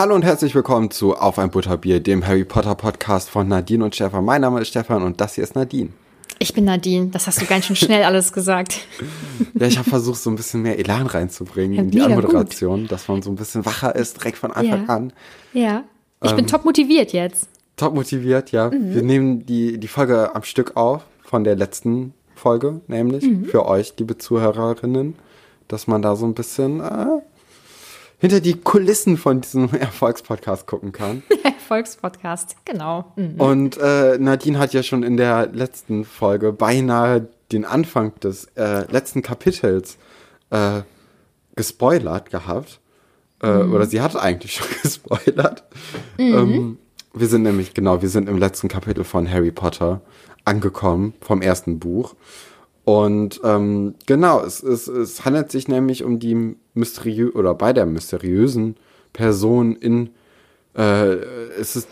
Hallo und herzlich willkommen zu Auf ein Butterbier, dem Harry Potter Podcast von Nadine und Stefan. Mein Name ist Stefan und das hier ist Nadine. Ich bin Nadine, das hast du ganz schön schnell alles gesagt. Ja, ich habe versucht, so ein bisschen mehr Elan reinzubringen ja, in die Anmoderation, gut. dass man so ein bisschen wacher ist, direkt von Anfang ja. an. Ja, ich ähm, bin top motiviert jetzt. Top motiviert, ja. Mhm. Wir nehmen die, die Folge am Stück auf von der letzten Folge, nämlich mhm. für euch, liebe Zuhörerinnen, dass man da so ein bisschen äh, hinter die Kulissen von diesem Erfolgspodcast gucken kann. Erfolgspodcast, genau. Mhm. Und äh, Nadine hat ja schon in der letzten Folge beinahe den Anfang des äh, letzten Kapitels äh, gespoilert gehabt. Äh, mhm. Oder sie hat eigentlich schon gespoilert. Mhm. Ähm, wir sind nämlich, genau, wir sind im letzten Kapitel von Harry Potter angekommen, vom ersten Buch. Und ähm, genau, es, es, es handelt sich nämlich um die mysteriöse oder bei der mysteriösen Person in äh, es ist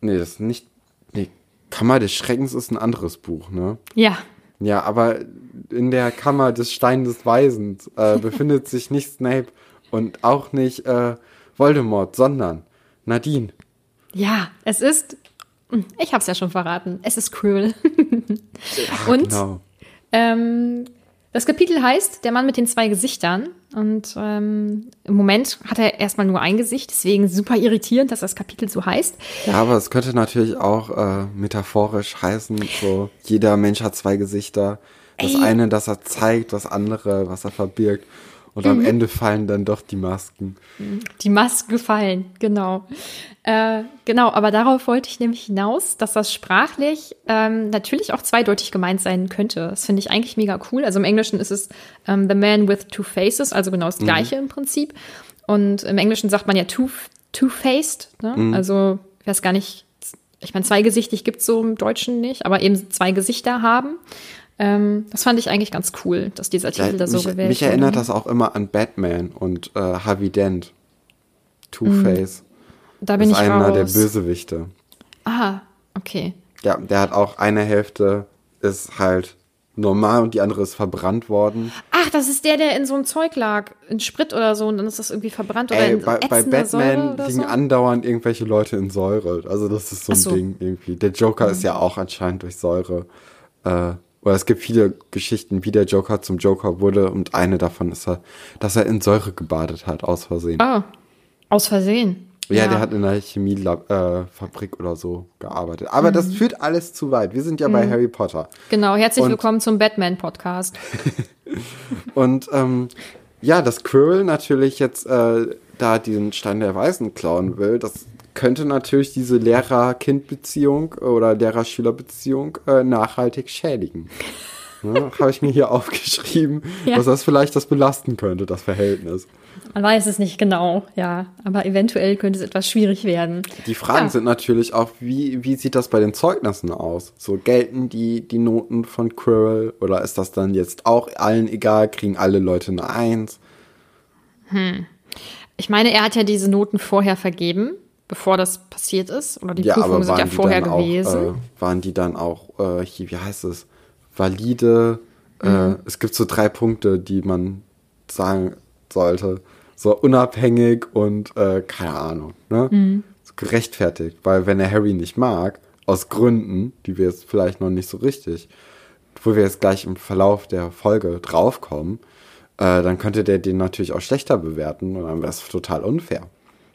nee, das ist nicht nee, Kammer des Schreckens ist ein anderes Buch, ne? Ja. Ja, aber in der Kammer des Stein des Weisens äh, befindet sich nicht Snape und auch nicht äh, Voldemort, sondern Nadine. Ja, es ist ich hab's ja schon verraten. Es ist cruel. ja, und genau. Ähm, das Kapitel heißt Der Mann mit den zwei Gesichtern. Und ähm, im Moment hat er erstmal nur ein Gesicht, deswegen super irritierend, dass das Kapitel so heißt. Ja, aber es könnte natürlich auch äh, metaphorisch heißen, so jeder Mensch hat zwei Gesichter. Das Ey. eine, das er zeigt, das andere, was er verbirgt. Und am mhm. Ende fallen dann doch die Masken. Die Masken fallen, genau. Äh, genau, aber darauf wollte ich nämlich hinaus, dass das sprachlich ähm, natürlich auch zweideutig gemeint sein könnte. Das finde ich eigentlich mega cool. Also im Englischen ist es ähm, The Man with Two Faces, also genau das mhm. gleiche mhm. im Prinzip. Und im Englischen sagt man ja two-faced. Two ne? mhm. Also ich weiß gar nicht, ich meine, zweigesichtig gibt es so im Deutschen nicht, aber eben zwei Gesichter haben. Ähm, das fand ich eigentlich ganz cool, dass dieser Titel ja, da so mich, gewählt wurde. Mich erinnert das auch immer an Batman und äh, Harvey Dent. Two-Face. Mm, da bin das ich einer raus. der Bösewichte. Ah, okay. Ja, der hat auch eine Hälfte ist halt normal und die andere ist verbrannt worden. Ach, das ist der, der in so einem Zeug lag, in Sprit oder so und dann ist das irgendwie verbrannt oder Ey, in bei, bei Batman liegen so? andauernd irgendwelche Leute in Säure. Also das ist so ein so. Ding irgendwie. Der Joker mhm. ist ja auch anscheinend durch Säure äh, oder es gibt viele Geschichten, wie der Joker zum Joker wurde und eine davon ist, dass er in Säure gebadet hat, aus Versehen. Ah, aus Versehen. Ja, ja. der hat in einer Chemiefabrik äh, oder so gearbeitet. Aber mhm. das führt alles zu weit. Wir sind ja mhm. bei Harry Potter. Genau, herzlich und, willkommen zum Batman-Podcast. und ähm, ja, dass Quirrell natürlich jetzt äh, da diesen Stein der Weisen klauen will, das könnte natürlich diese Lehrer-Kind-Beziehung oder Lehrer-Schüler-Beziehung äh, nachhaltig schädigen. Ne, Habe ich mir hier aufgeschrieben, ja. dass das vielleicht das belasten könnte, das Verhältnis. Man weiß es nicht genau, ja, aber eventuell könnte es etwas schwierig werden. Die Fragen ja. sind natürlich auch, wie, wie sieht das bei den Zeugnissen aus? So gelten die, die Noten von Quirrell oder ist das dann jetzt auch allen egal, kriegen alle Leute eine Eins? Hm. Ich meine, er hat ja diese Noten vorher vergeben bevor das passiert ist? Oder die ja, Prüfungen sind ja vorher gewesen. Auch, äh, waren die dann auch, äh, hier, wie heißt es, valide? Äh, mhm. Äh, es gibt so drei Punkte, die man sagen sollte. So unabhängig und äh, keine Ahnung, ne? Mhm. Gerechtfertigt. Weil wenn er Harry nicht mag, aus Gründen, die wir jetzt vielleicht noch nicht so richtig, wo wir jetzt gleich im Verlauf der Folge draufkommen, äh, dann könnte der den natürlich auch schlechter bewerten und dann wäre es total unfair.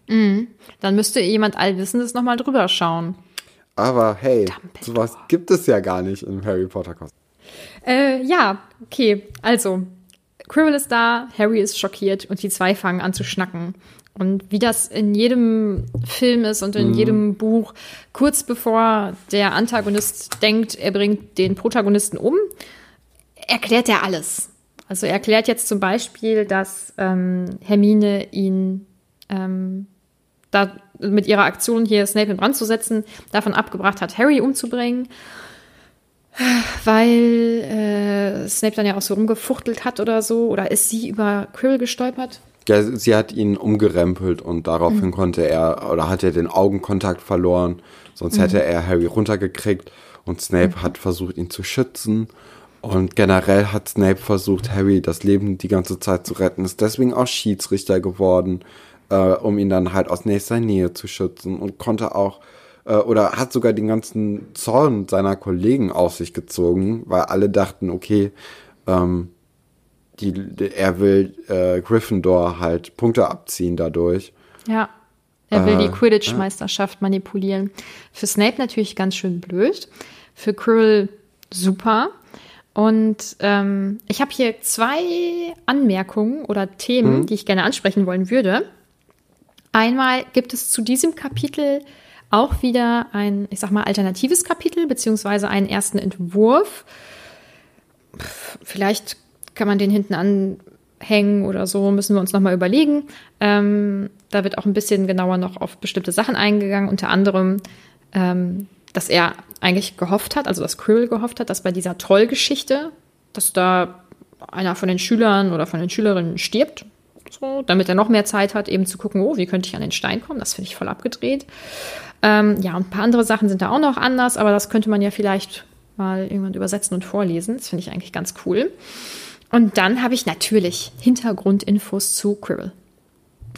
Mhm. Dann müsste jemand Allwissendes nochmal drüber schauen. Aber hey, Dumbledore. sowas gibt es ja gar nicht im Harry Potter Kostüm. Äh, ja, okay. Also, Quirrell ist da, Harry ist schockiert und die zwei fangen an zu schnacken. Und wie das in jedem Film ist und in mhm. jedem Buch, kurz bevor der Antagonist denkt, er bringt den Protagonisten um, erklärt er alles. Also er erklärt jetzt zum Beispiel, dass ähm, Hermine ihn ähm, da mit ihrer Aktion hier Snape in Brand zu setzen, davon abgebracht hat, Harry umzubringen. Weil äh, Snape dann ja auch so rumgefuchtelt hat oder so. Oder ist sie über Quirrell gestolpert? Ja, sie hat ihn umgerempelt und daraufhin mhm. konnte er oder hat er den Augenkontakt verloren. Sonst mhm. hätte er Harry runtergekriegt und Snape mhm. hat versucht, ihn zu schützen. Und generell hat Snape versucht, Harry das Leben die ganze Zeit zu retten, ist deswegen auch Schiedsrichter geworden. Äh, äh, um ihn dann halt aus nächster Nähe zu schützen und konnte auch äh, oder hat sogar den ganzen Zorn seiner Kollegen auf sich gezogen, weil alle dachten, okay, ähm, die, er will äh, Gryffindor halt Punkte abziehen dadurch. Ja. Er will Äh, die Quidditch-Meisterschaft manipulieren. Für Snape natürlich ganz schön blöd. Für Quirrell super. Und ähm, ich habe hier zwei Anmerkungen oder Themen, die ich gerne ansprechen wollen würde. Einmal gibt es zu diesem Kapitel auch wieder ein, ich sag mal, alternatives Kapitel, beziehungsweise einen ersten Entwurf. Vielleicht kann man den hinten anhängen oder so, müssen wir uns nochmal überlegen. Ähm, da wird auch ein bisschen genauer noch auf bestimmte Sachen eingegangen, unter anderem, ähm, dass er eigentlich gehofft hat, also dass Quirrell gehofft hat, dass bei dieser Trollgeschichte, dass da einer von den Schülern oder von den Schülerinnen stirbt, so, damit er noch mehr Zeit hat, eben zu gucken, oh, wie könnte ich an den Stein kommen? Das finde ich voll abgedreht. Ähm, ja, und ein paar andere Sachen sind da auch noch anders, aber das könnte man ja vielleicht mal irgendwann übersetzen und vorlesen. Das finde ich eigentlich ganz cool. Und dann habe ich natürlich Hintergrundinfos zu Quirrell.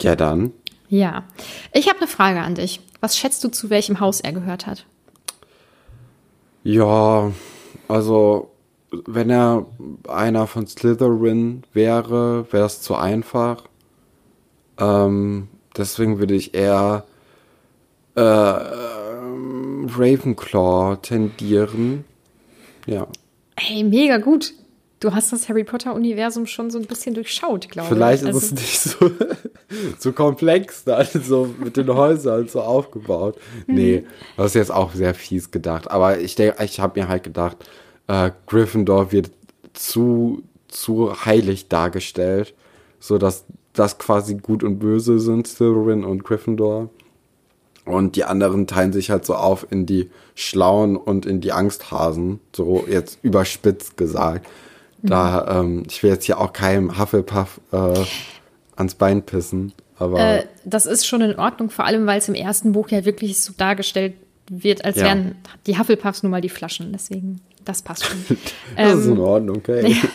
Ja, dann. Ja, ich habe eine Frage an dich. Was schätzt du, zu welchem Haus er gehört hat? Ja, also wenn er einer von Slytherin wäre, wäre es zu einfach. Ähm, deswegen würde ich eher äh, Ravenclaw tendieren. Ja. Hey, mega gut. Du hast das Harry Potter-Universum schon so ein bisschen durchschaut, glaube Vielleicht ich. ist es nicht so, so komplex dann, so mit den Häusern so aufgebaut. Nee, das ist jetzt auch sehr fies gedacht. Aber ich denke, ich habe mir halt gedacht, äh, Gryffindor wird zu, zu heilig dargestellt, so dass das quasi gut und böse sind, Slytherin und Gryffindor. Und die anderen teilen sich halt so auf in die Schlauen und in die Angsthasen, so jetzt überspitzt gesagt. Da, ähm, ich will jetzt hier auch keinem Hufflepuff äh, ans Bein pissen, aber Äh, das ist schon in Ordnung, vor allem, weil es im ersten Buch ja wirklich so dargestellt wird, als Ja. wären die Hufflepuffs nun mal die Flaschen. Deswegen, das passt schon. das ist ähm, in Ordnung, okay.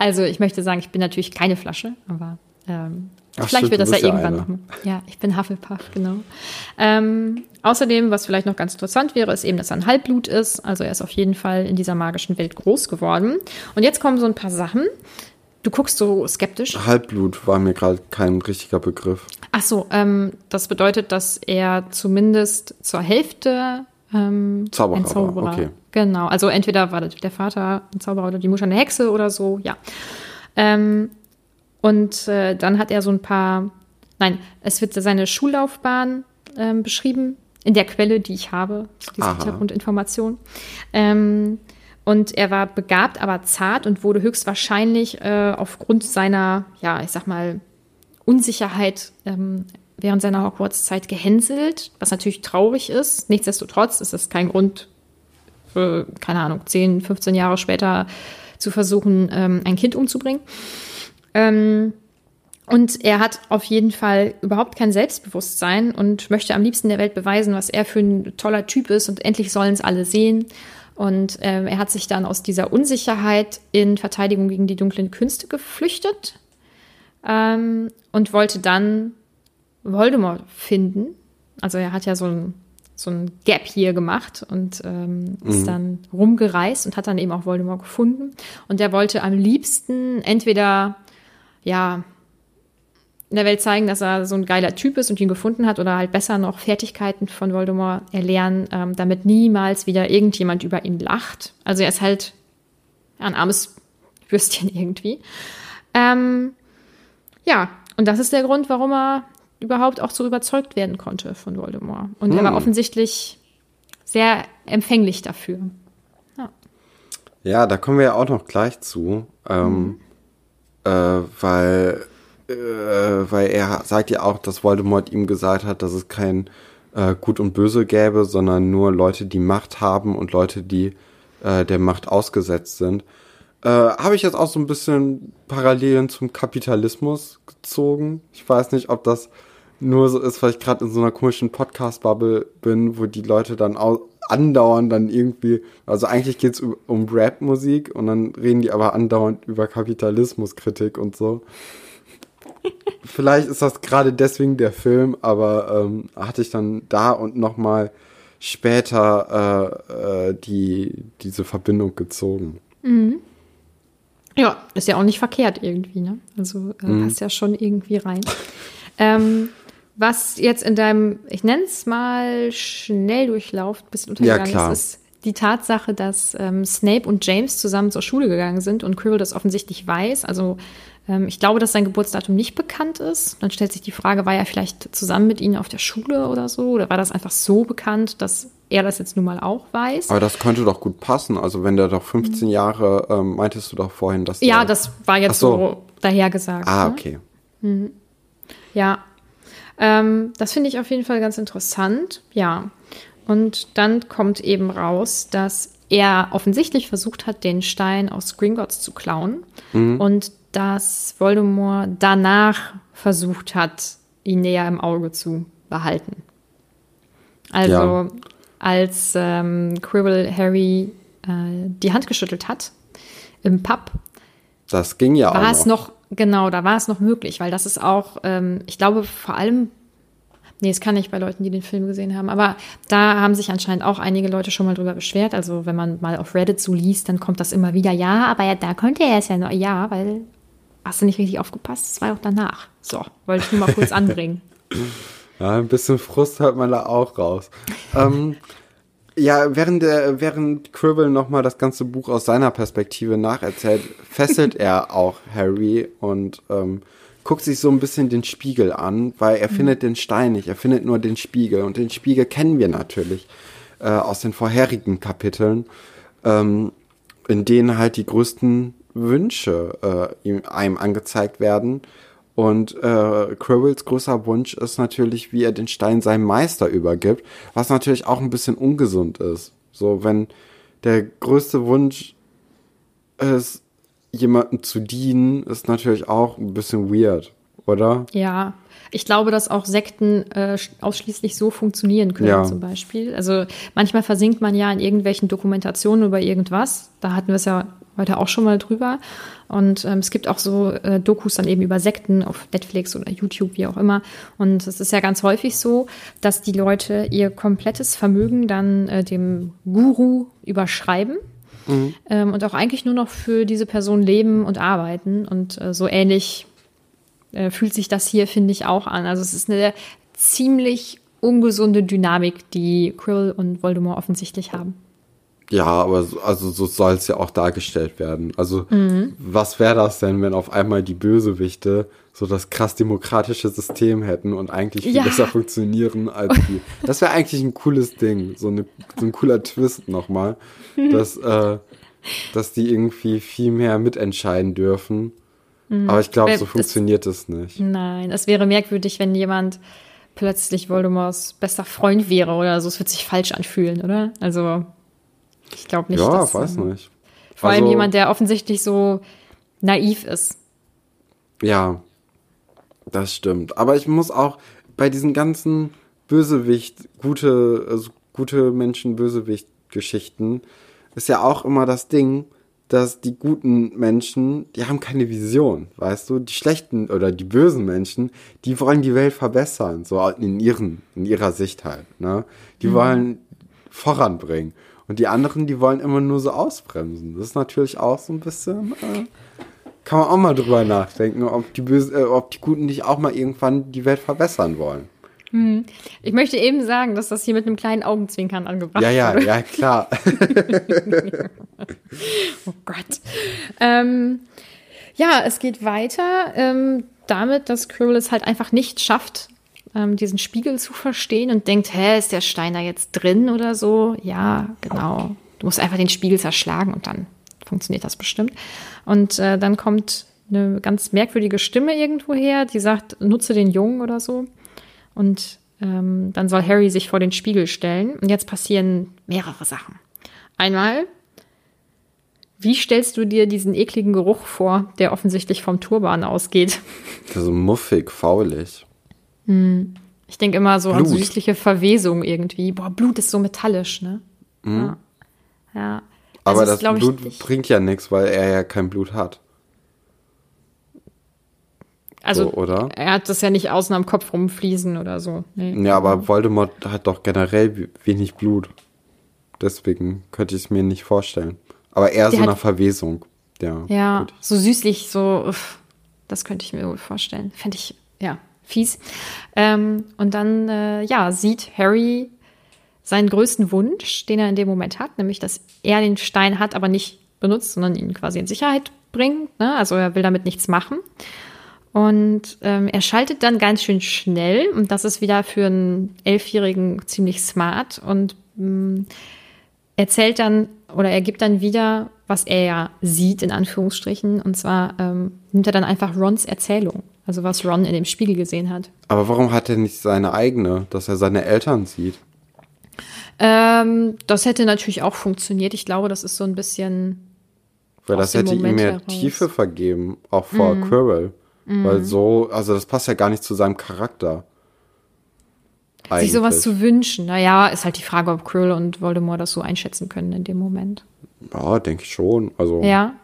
Also ich möchte sagen, ich bin natürlich keine Flasche, aber ähm, Ach, vielleicht stimmt, wird das ja irgendwann eine. noch. Ja, ich bin Hufflepuff, genau. Ähm, außerdem, was vielleicht noch ganz interessant wäre, ist eben, dass er ein Halbblut ist. Also er ist auf jeden Fall in dieser magischen Welt groß geworden. Und jetzt kommen so ein paar Sachen. Du guckst so skeptisch. Halbblut war mir gerade kein richtiger Begriff. Ach so, ähm, das bedeutet, dass er zumindest zur Hälfte ähm, Zauberer ein Zauberer. okay. Genau, also entweder war der Vater ein Zauberer oder die Mutter eine Hexe oder so, ja. Ähm, und äh, dann hat er so ein paar, nein, es wird seine Schullaufbahn ähm, beschrieben in der Quelle, die ich habe, zu dieser. Hintergrundinformation. Ähm, und er war begabt, aber zart und wurde höchstwahrscheinlich äh, aufgrund seiner, ja, ich sag mal, Unsicherheit ähm, während seiner Hogwarts-Zeit gehänselt, was natürlich traurig ist. Nichtsdestotrotz ist es kein Grund, keine Ahnung, 10, 15 Jahre später zu versuchen, ähm, ein Kind umzubringen. Ähm, und er hat auf jeden Fall überhaupt kein Selbstbewusstsein und möchte am liebsten der Welt beweisen, was er für ein toller Typ ist und endlich sollen es alle sehen. Und ähm, er hat sich dann aus dieser Unsicherheit in Verteidigung gegen die dunklen Künste geflüchtet ähm, und wollte dann Voldemort finden. Also er hat ja so ein, so ein Gap hier gemacht und ähm, ist dann rumgereist und hat dann eben auch Voldemort gefunden. Und er wollte am liebsten entweder, ja, in der Welt zeigen, dass er so ein geiler Typ ist und ihn gefunden hat oder halt besser noch Fertigkeiten von Voldemort erlernen, ähm, damit niemals wieder irgendjemand über ihn lacht. Also er ist halt ein armes Würstchen irgendwie. Ähm, ja, und das ist der Grund, warum er überhaupt auch so überzeugt werden konnte von Voldemort. Und er war offensichtlich sehr empfänglich dafür. Ja, da kommen wir ja auch noch gleich zu, ähm, äh, weil, äh, weil er sagt ja auch, dass Voldemort ihm gesagt hat, dass es kein äh, Gut und Böse gäbe, sondern nur Leute, die Macht haben und Leute, die äh, der Macht ausgesetzt sind. Äh, Habe ich jetzt auch so ein bisschen Parallelen zum Kapitalismus gezogen. Ich weiß nicht, ob das nur so ist, weil ich gerade in so einer komischen Podcast-Bubble bin, wo die Leute dann au andauernd dann irgendwie, also eigentlich geht's um, um Rap-Musik und dann reden die aber andauernd über Kapitalismuskritik und so. vielleicht ist das gerade deswegen der Film, aber ähm, hatte ich dann da und nochmal später äh, äh, die, diese Verbindung gezogen. Ja, ist ja auch nicht verkehrt irgendwie, ne? Also äh, Mhm. passt ja schon irgendwie rein. ähm, was jetzt in deinem, ich nenne es mal Schnelldurchlauf, bisschen untergegangen klar. ist, ist die Tatsache, dass ähm, Snape und James zusammen zur Schule gegangen sind und Quirrell das offensichtlich weiß. Also ähm, ich glaube, dass sein Geburtsdatum nicht bekannt ist. Dann stellt sich die Frage, war er vielleicht zusammen mit ihnen auf der Schule oder so? Oder war das einfach so bekannt, dass er das jetzt nun mal auch weiß? Aber das könnte doch gut passen. Also wenn der doch 15 Jahre, ähm, meintest du doch vorhin, dass Mhm. ja, das war jetzt Ach so. so. dahergesagt. Ah, ne? okay. Ja, ähm, das finde ich auf jeden Fall ganz interessant. Ja, und dann kommt eben raus, dass er offensichtlich versucht hat, den Stein aus Gringotts zu klauen und dass Voldemort danach versucht hat, ihn näher im Auge zu behalten. Also Ja. als ähm, Quirrell Harry äh, die Hand geschüttelt hat im Pub, Das ging ja war auch es noch, genau, da war es noch möglich, weil das ist auch, ähm, ich glaube, vor allem, nee, es kann nicht bei Leuten, die den Film gesehen haben, aber da haben sich anscheinend auch einige Leute schon mal drüber beschwert. Also, wenn man mal auf Reddit so liest, dann kommt das immer wieder, ja, aber ja, da konnte er es ja noch, ja, weil hast du nicht richtig aufgepasst, es war ja auch danach. So, wollte ich nur mal kurz anbringen. Ja, ein bisschen Frust hört man da auch raus. ähm, ja, während, der, während Quirrell nochmal das ganze Buch aus seiner Perspektive nacherzählt, fesselt er auch Harry und ähm, guckt sich so ein bisschen den Spiegel an, weil er findet den Stein nicht, er findet nur den Spiegel. Und den Spiegel kennen wir natürlich äh, aus den vorherigen Kapiteln, ähm, in denen halt die größten Wünsche äh, ihm, einem angezeigt werden. Und äh, Quirrells größter Wunsch ist natürlich, wie er den Stein seinem Meister übergibt, was natürlich auch ein bisschen ungesund ist. So, wenn der größte Wunsch ist, jemandem zu dienen, ist natürlich auch ein bisschen weird, oder? Ja, ich glaube, dass auch Sekten äh, ausschließlich so funktionieren können, Ja. zum Beispiel. Also manchmal versinkt man ja in irgendwelchen Dokumentationen über irgendwas. Da hatten wir es ja heute auch schon mal drüber. Und ähm, es gibt auch so äh, Dokus dann eben über Sekten auf Netflix oder YouTube, wie auch immer. Und es ist ja ganz häufig so, dass die Leute ihr komplettes Vermögen dann äh, dem Guru überschreiben. Ähm, und auch eigentlich nur noch für diese Person leben und arbeiten. Und äh, so ähnlich äh, fühlt sich das hier, finde ich, auch an. Also es ist eine ziemlich ungesunde Dynamik, die Quirrell und Voldemort offensichtlich haben. Ja, aber so, also so soll es ja auch dargestellt werden. Also was wäre das denn, wenn auf einmal die Bösewichte so das krass demokratische System hätten und eigentlich viel Ja. besser funktionieren als die. Das wäre eigentlich ein cooles Ding, so, eine, so ein cooler Twist nochmal, dass, äh, dass die irgendwie viel mehr mitentscheiden dürfen. Aber ich glaube, Äh, so das- funktioniert es nicht. Nein, es wäre merkwürdig, wenn jemand plötzlich Voldemorts bester Freund wäre oder so. Es wird sich falsch anfühlen, oder? Also, ich glaube nicht. ja, dass, weiß ähm, nicht. Vor allem Also- jemand, der offensichtlich so naiv ist. Ja, das stimmt. Aber ich muss auch bei diesen ganzen Bösewicht, gute, also gute Menschen, Bösewicht-Geschichten, ist ja auch immer das Ding, dass die guten Menschen, die haben keine Vision, weißt du? Die schlechten oder die bösen Menschen, die wollen die Welt verbessern, so in ihren, in ihrer Sicht halt, ne? Die wollen voranbringen. Und die anderen, die wollen immer nur so ausbremsen. Das ist natürlich auch so ein bisschen, äh, kann man auch mal drüber nachdenken, ob die, Böse, äh, ob die Guten nicht auch mal irgendwann die Welt verbessern wollen. Ich möchte eben sagen, dass das hier mit einem kleinen Augenzwinkern angebracht Ja, ja, wurde. ja, klar. Oh Gott. Ähm, ja, es geht weiter ähm, damit, dass Quirrell es halt einfach nicht schafft, ähm, diesen Spiegel zu verstehen und denkt, hä, ist der Stein da jetzt drin oder so? Ja, genau. Du musst einfach den Spiegel zerschlagen und dann funktioniert das bestimmt. Und äh, dann kommt eine ganz merkwürdige Stimme irgendwo her, die sagt, nutze den Jungen oder so. Und ähm, dann soll Harry sich vor den Spiegel stellen. Und jetzt passieren mehrere Sachen. Einmal wie stellst du dir diesen ekligen Geruch vor, der offensichtlich vom Turban ausgeht? so muffig, faulig. Ich denke immer so an Blut. süßliche Verwesung irgendwie. Boah, Blut ist so metallisch, ne? Ja. ja. Aber das ich, Blut nicht- bringt ja nichts, weil er ja kein Blut hat. Also, so, oder? er hat das ja nicht außen am Kopf rumfließen oder so. Nee. Ja, aber Voldemort hat doch generell wenig Blut. Deswegen könnte ich es mir nicht vorstellen. Aber eher Der so nach Verwesung. Ja. Ja, gut. so süßlich, so, das könnte ich mir wohl vorstellen. Fände ich, ja, fies. Ähm, und dann, äh, ja, sieht Harry seinen größten Wunsch, den er in dem Moment hat, nämlich, dass er den Stein hat, aber nicht benutzt, sondern ihn quasi in Sicherheit bringt. Ne? Also er will damit nichts machen. Und ähm, er schaltet dann ganz schön schnell und das ist wieder für einen Elfjährigen ziemlich smart und mh, erzählt dann oder er gibt dann wieder, was er ja sieht, in Anführungsstrichen. Und zwar ähm, nimmt er dann einfach Rons Erzählung, also was Ron in dem Spiegel gesehen hat. Aber warum hat er nicht seine eigene, dass er seine Eltern sieht? Ähm, das hätte natürlich auch funktioniert. Ich glaube, das ist so ein bisschen. Weil das hätte ihm Moment mehr heraus. Tiefe vergeben, auch vor Quirrell. Weil so, also das passt ja gar nicht zu seinem Charakter. Sich sowas Eigentlich. zu wünschen. Naja, ist halt die Frage, ob Krill und Voldemort das so einschätzen können in dem Moment. Ja, denke ich schon. Also, Ja.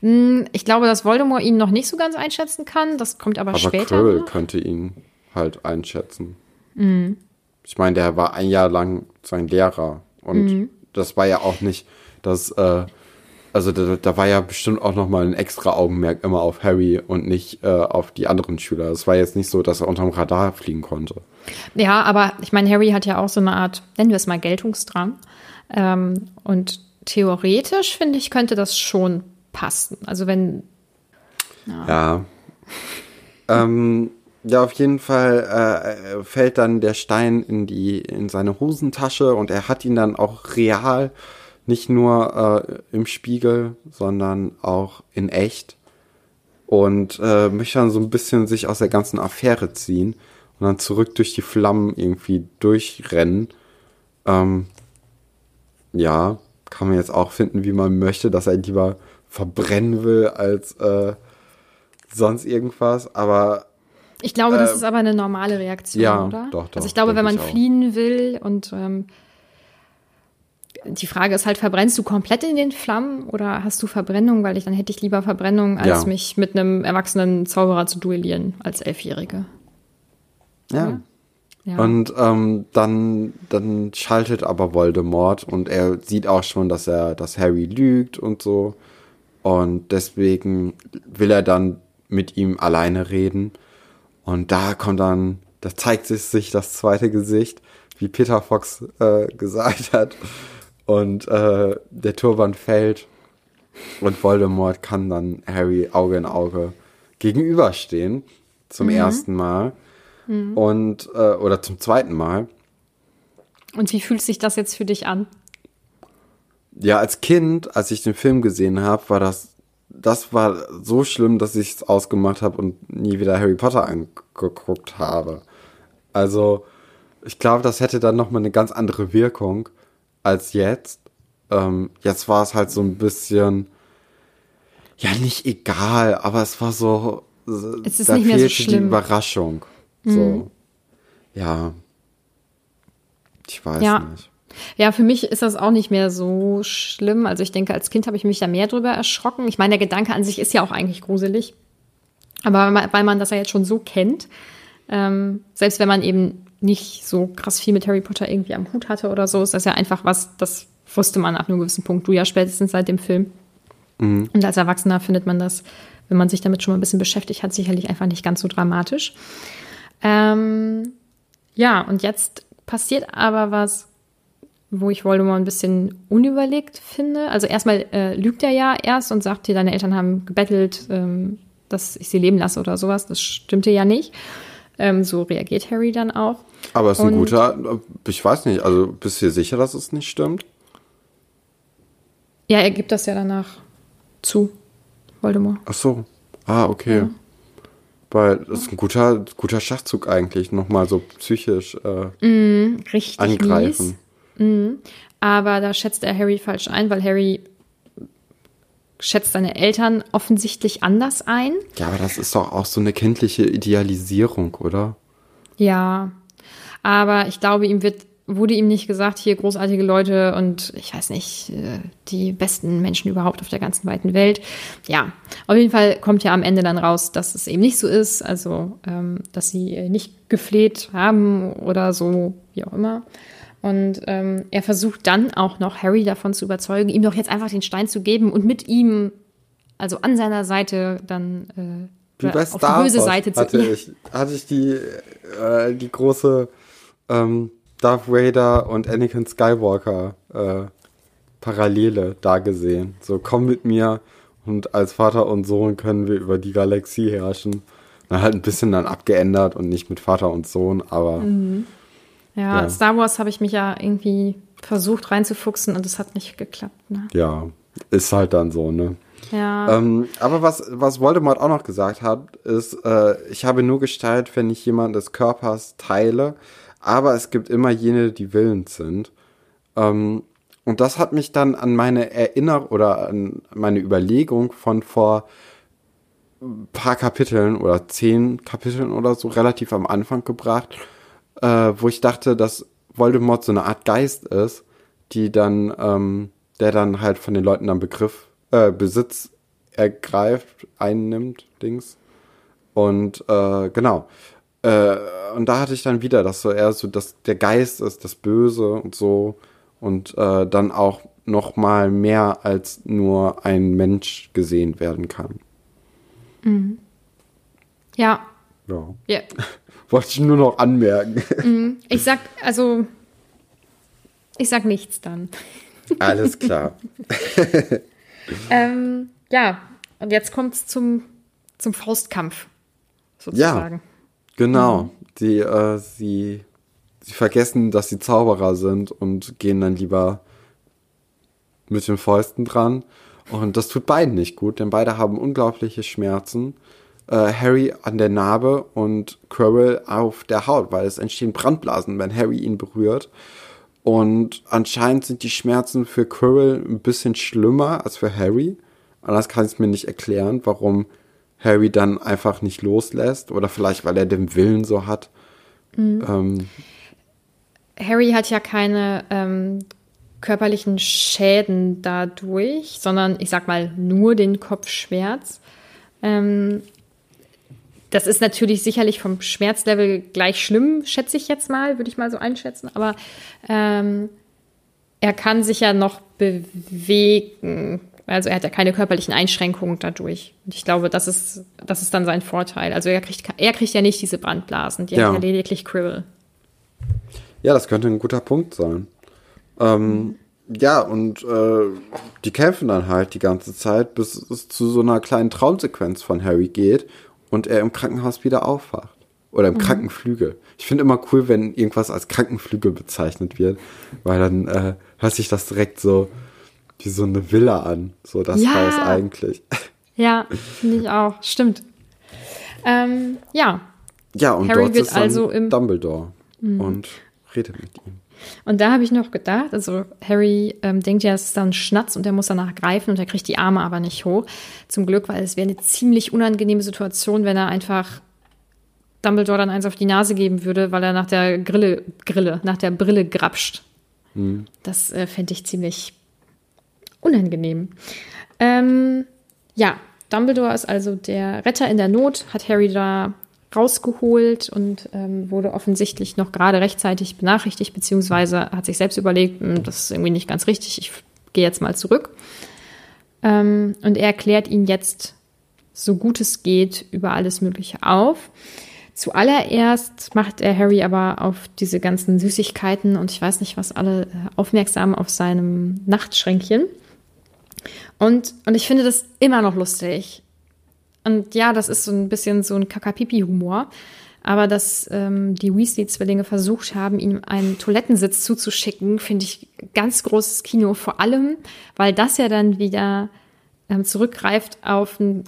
Hm, Ich glaube, dass Voldemort ihn noch nicht so ganz einschätzen kann. Das kommt aber, aber später. Quirrell noch. könnte ihn halt einschätzen. Mhm. Ich meine, der war ein Jahr lang sein Lehrer. Und Mhm. das war ja auch nicht, das, äh, also da, da war ja bestimmt auch nochmal ein extra Augenmerk immer auf Harry und nicht äh, auf die anderen Schüler. Es war jetzt nicht so, dass er unterm Radar fliegen konnte. Ja, aber ich meine, Harry hat ja auch so eine Art, nennen wir es mal Geltungsdrang. Ähm, und theoretisch, finde ich, könnte das schon passen. Also wenn, Ja. ähm, ja, auf jeden Fall äh, fällt dann der Stein in die in seine Hosentasche und er hat ihn dann auch real, nicht nur äh, im Spiegel, sondern auch in echt und äh, möchte dann so ein bisschen sich aus der ganzen Affäre ziehen und dann zurück durch die Flammen irgendwie durchrennen. Ähm, ja, kann man jetzt auch finden, wie man möchte, dass er lieber verbrennen will als äh, sonst irgendwas, aber ich glaube, das Äh, ist aber eine normale Reaktion, ja, oder? doch, doch, also ich glaube, wenn man fliehen will und ähm, die Frage ist halt, verbrennst du komplett in den Flammen oder hast du Verbrennung? Weil ich dann hätte ich lieber Verbrennung, als Ja. mich mit einem erwachsenen Zauberer zu duellieren als Elfjährige. ja. Ja. Und ähm, dann, dann schaltet aber Voldemort und er sieht auch schon, dass er, dass Harry lügt und so. Und deswegen will er dann mit ihm alleine reden. Und da kommt dann, da zeigt sich, das zweite Gesicht, wie Peter Fox äh, gesagt hat. Und äh, der Turban fällt und Voldemort kann dann Harry Auge in Auge gegenüberstehen. Zum ersten Mal. Und, äh, oder zum zweiten Mal. und wie fühlt sich das jetzt für dich an? Ja, als Kind, als ich den Film gesehen habe, war das, das war so schlimm, dass ich es ausgemacht habe und nie wieder Harry Potter angeguckt habe. Also, ich glaube, das hätte dann nochmal eine ganz andere Wirkung als jetzt. Ähm, jetzt war es halt so ein bisschen, ja, nicht egal, aber es war so, Es ist da nicht mehr so fehlte die schlimm. Mhm. Überraschung. So, ja. Ich weiß Ja. nicht. Ja, für mich ist das auch nicht mehr so schlimm. Also ich denke, als Kind habe ich mich da mehr drüber erschrocken. Ich meine, der Gedanke an sich ist ja auch eigentlich gruselig. Aber weil man- das ja jetzt schon so kennt, ähm, selbst wenn man eben nicht so krass viel mit Harry Potter irgendwie am Hut hatte oder so, ist das ja einfach was, das wusste man ab einem gewissen Punkt. Du ja spätestens seit dem Film. Und als Erwachsener findet man das, wenn man sich damit schon mal ein bisschen beschäftigt hat, sicherlich einfach nicht ganz so dramatisch. Ähm, ja, und jetzt passiert aber was, wo ich Voldemort ein bisschen unüberlegt finde. Also erstmal äh, lügt er ja erst und sagt dir, deine Eltern haben gebettelt, ähm, dass ich sie leben lasse oder sowas. Das stimmte ja nicht. Ähm, so reagiert Harry dann auch. Aber es ist ein Und- guter, ich weiß nicht, also bist du dir sicher, dass es nicht stimmt? Ja, er gibt das ja danach zu, Voldemort. Ach so. Ah, okay. Weil das ist ein guter, guter Schachzug eigentlich, nochmal so psychisch äh, Richtig angreifen. mies. Aber da schätzt er Harry falsch ein, weil Harry schätzt seine Eltern offensichtlich anders ein. Ja, aber das ist doch auch so eine kindliche Idealisierung, oder? Ja, aber ich glaube, ihm wird wurde ihm nicht gesagt, hier großartige Leute und ich weiß nicht, äh, die besten Menschen überhaupt auf der ganzen weiten Welt. Ja, auf jeden Fall kommt ja am Ende dann raus, dass es eben nicht so ist, also ähm, dass sie nicht gefleht haben oder so, wie auch immer. Und ähm, er versucht dann auch noch Harry davon zu überzeugen, ihm doch jetzt einfach den Stein zu geben und mit ihm, also an seiner Seite, dann äh, auf Star die böse Wars Seite zu hatte ich, hatte ich die, äh, die große ähm, Darth Vader und Anakin Skywalker äh, Parallele da gesehen. So, komm mit mir und als Vater und Sohn können wir über die Galaxie herrschen. Dann halt ein bisschen dann abgeändert und nicht mit Vater und Sohn, aber Mhm. Ja, Ja. Star Wars habe ich mich ja irgendwie versucht reinzufuchsen und es hat nicht geklappt. Ne? ja, ist halt dann so, ne? Ja, Ähm, aber was, was Voldemort auch noch gesagt hat, ist, äh, ich habe nur Gestalt, wenn ich jemand des Körpers teile, aber es gibt immer jene, die willens sind. Ähm, und das hat mich dann an meine Erinnerung oder an meine Überlegung von vor ein paar Kapiteln oder zehn Kapiteln oder so relativ am Anfang gebracht, äh, wo ich dachte, dass Voldemort so eine Art Geist ist, die dann, ähm, der dann halt von den Leuten dann Begriff, äh, Besitz ergreift, einnimmt, Dings. Und äh, genau. Äh, und da hatte ich dann wieder, dass so eher so, dass der Geist ist, das Böse und so. Und äh, dann auch noch mal mehr als nur ein Mensch gesehen werden kann. ja, Ja. ja. Wollte ich nur noch anmerken. Ich sag, also, ich sag nichts dann. Alles klar. Ähm, ja, und jetzt kommt's zum, zum Faustkampf, sozusagen. Genau. Die, äh, sie, sie vergessen, dass sie Zauberer sind und gehen dann lieber mit den Fäusten dran. Und das tut beiden nicht gut, denn beide haben unglaubliche Schmerzen. Äh, Harry an der Narbe und Quirrell auf der Haut, weil es entstehen Brandblasen, wenn Harry ihn berührt. Und anscheinend sind die Schmerzen für Quirrell ein bisschen schlimmer als für Harry. Anders kann ich es mir nicht erklären, warum Harry dann einfach nicht loslässt. Oder vielleicht, weil er den Willen so hat. Ähm, Harry hat ja keine ähm, körperlichen Schäden dadurch, sondern ich sag mal nur den Kopfschmerz. Ähm, das ist natürlich sicherlich vom Schmerzlevel gleich schlimm, schätze ich jetzt mal, würde ich mal so einschätzen. Aber ähm, er kann sich ja noch bewegen. Also er hat ja keine körperlichen Einschränkungen dadurch. Und ich glaube, das ist, das ist dann sein Vorteil. Also er kriegt, er kriegt ja nicht diese Brandblasen, die Ja. hat ja lediglich Quirrell. ja, das könnte ein guter Punkt sein. Ähm, ja, und äh, die kämpfen dann halt die ganze Zeit, bis es zu so einer kleinen Traumsequenz von Harry geht und er im Krankenhaus wieder aufwacht. Oder im Krankenflügel. Ich finde immer cool, wenn irgendwas als Krankenflügel bezeichnet wird, weil dann äh, hört sich das direkt so wie so eine Villa an. So das Ja. Haus eigentlich. Ja, finde ich auch. Stimmt. Ähm, ja, Ja, und Harry dort wird ist dann also im- Mhm. Dumbledore und redet mit ihm. Und da habe ich noch gedacht, also Harry ähm, denkt ja, es ist dann Schnatz und er muss danach greifen und er kriegt die Arme aber nicht hoch. Zum Glück, weil es wäre eine ziemlich unangenehme Situation, wenn er einfach Dumbledore dann eins auf die Nase geben würde, weil er nach der Grille, Grille, nach der Brille grapscht. Das äh, fände ich ziemlich unangenehm. Ähm, ja, Dumbledore ist also der Retter in der Not, hat Harry da rausgeholt und ähm, wurde offensichtlich noch gerade rechtzeitig benachrichtigt, beziehungsweise hat sich selbst überlegt, "Hm, das ist irgendwie nicht ganz richtig, ich gehe jetzt mal zurück. Ähm, und er erklärt ihn jetzt, so gut es geht, über alles Mögliche auf. Zuallererst macht er Harry aber auf diese ganzen Süßigkeiten und ich weiß nicht was alle äh, aufmerksam auf seinem Nachtschränkchen. Und, und ich finde das immer noch lustig. Und ja, das ist so ein bisschen so ein Kakapipi-Humor. Aber dass ähm, die Weasley-Zwillinge versucht haben, ihm einen Toilettensitz zuzuschicken, finde ich ganz großes Kino. Vor allem, weil das ja dann wieder ähm, zurückgreift auf ein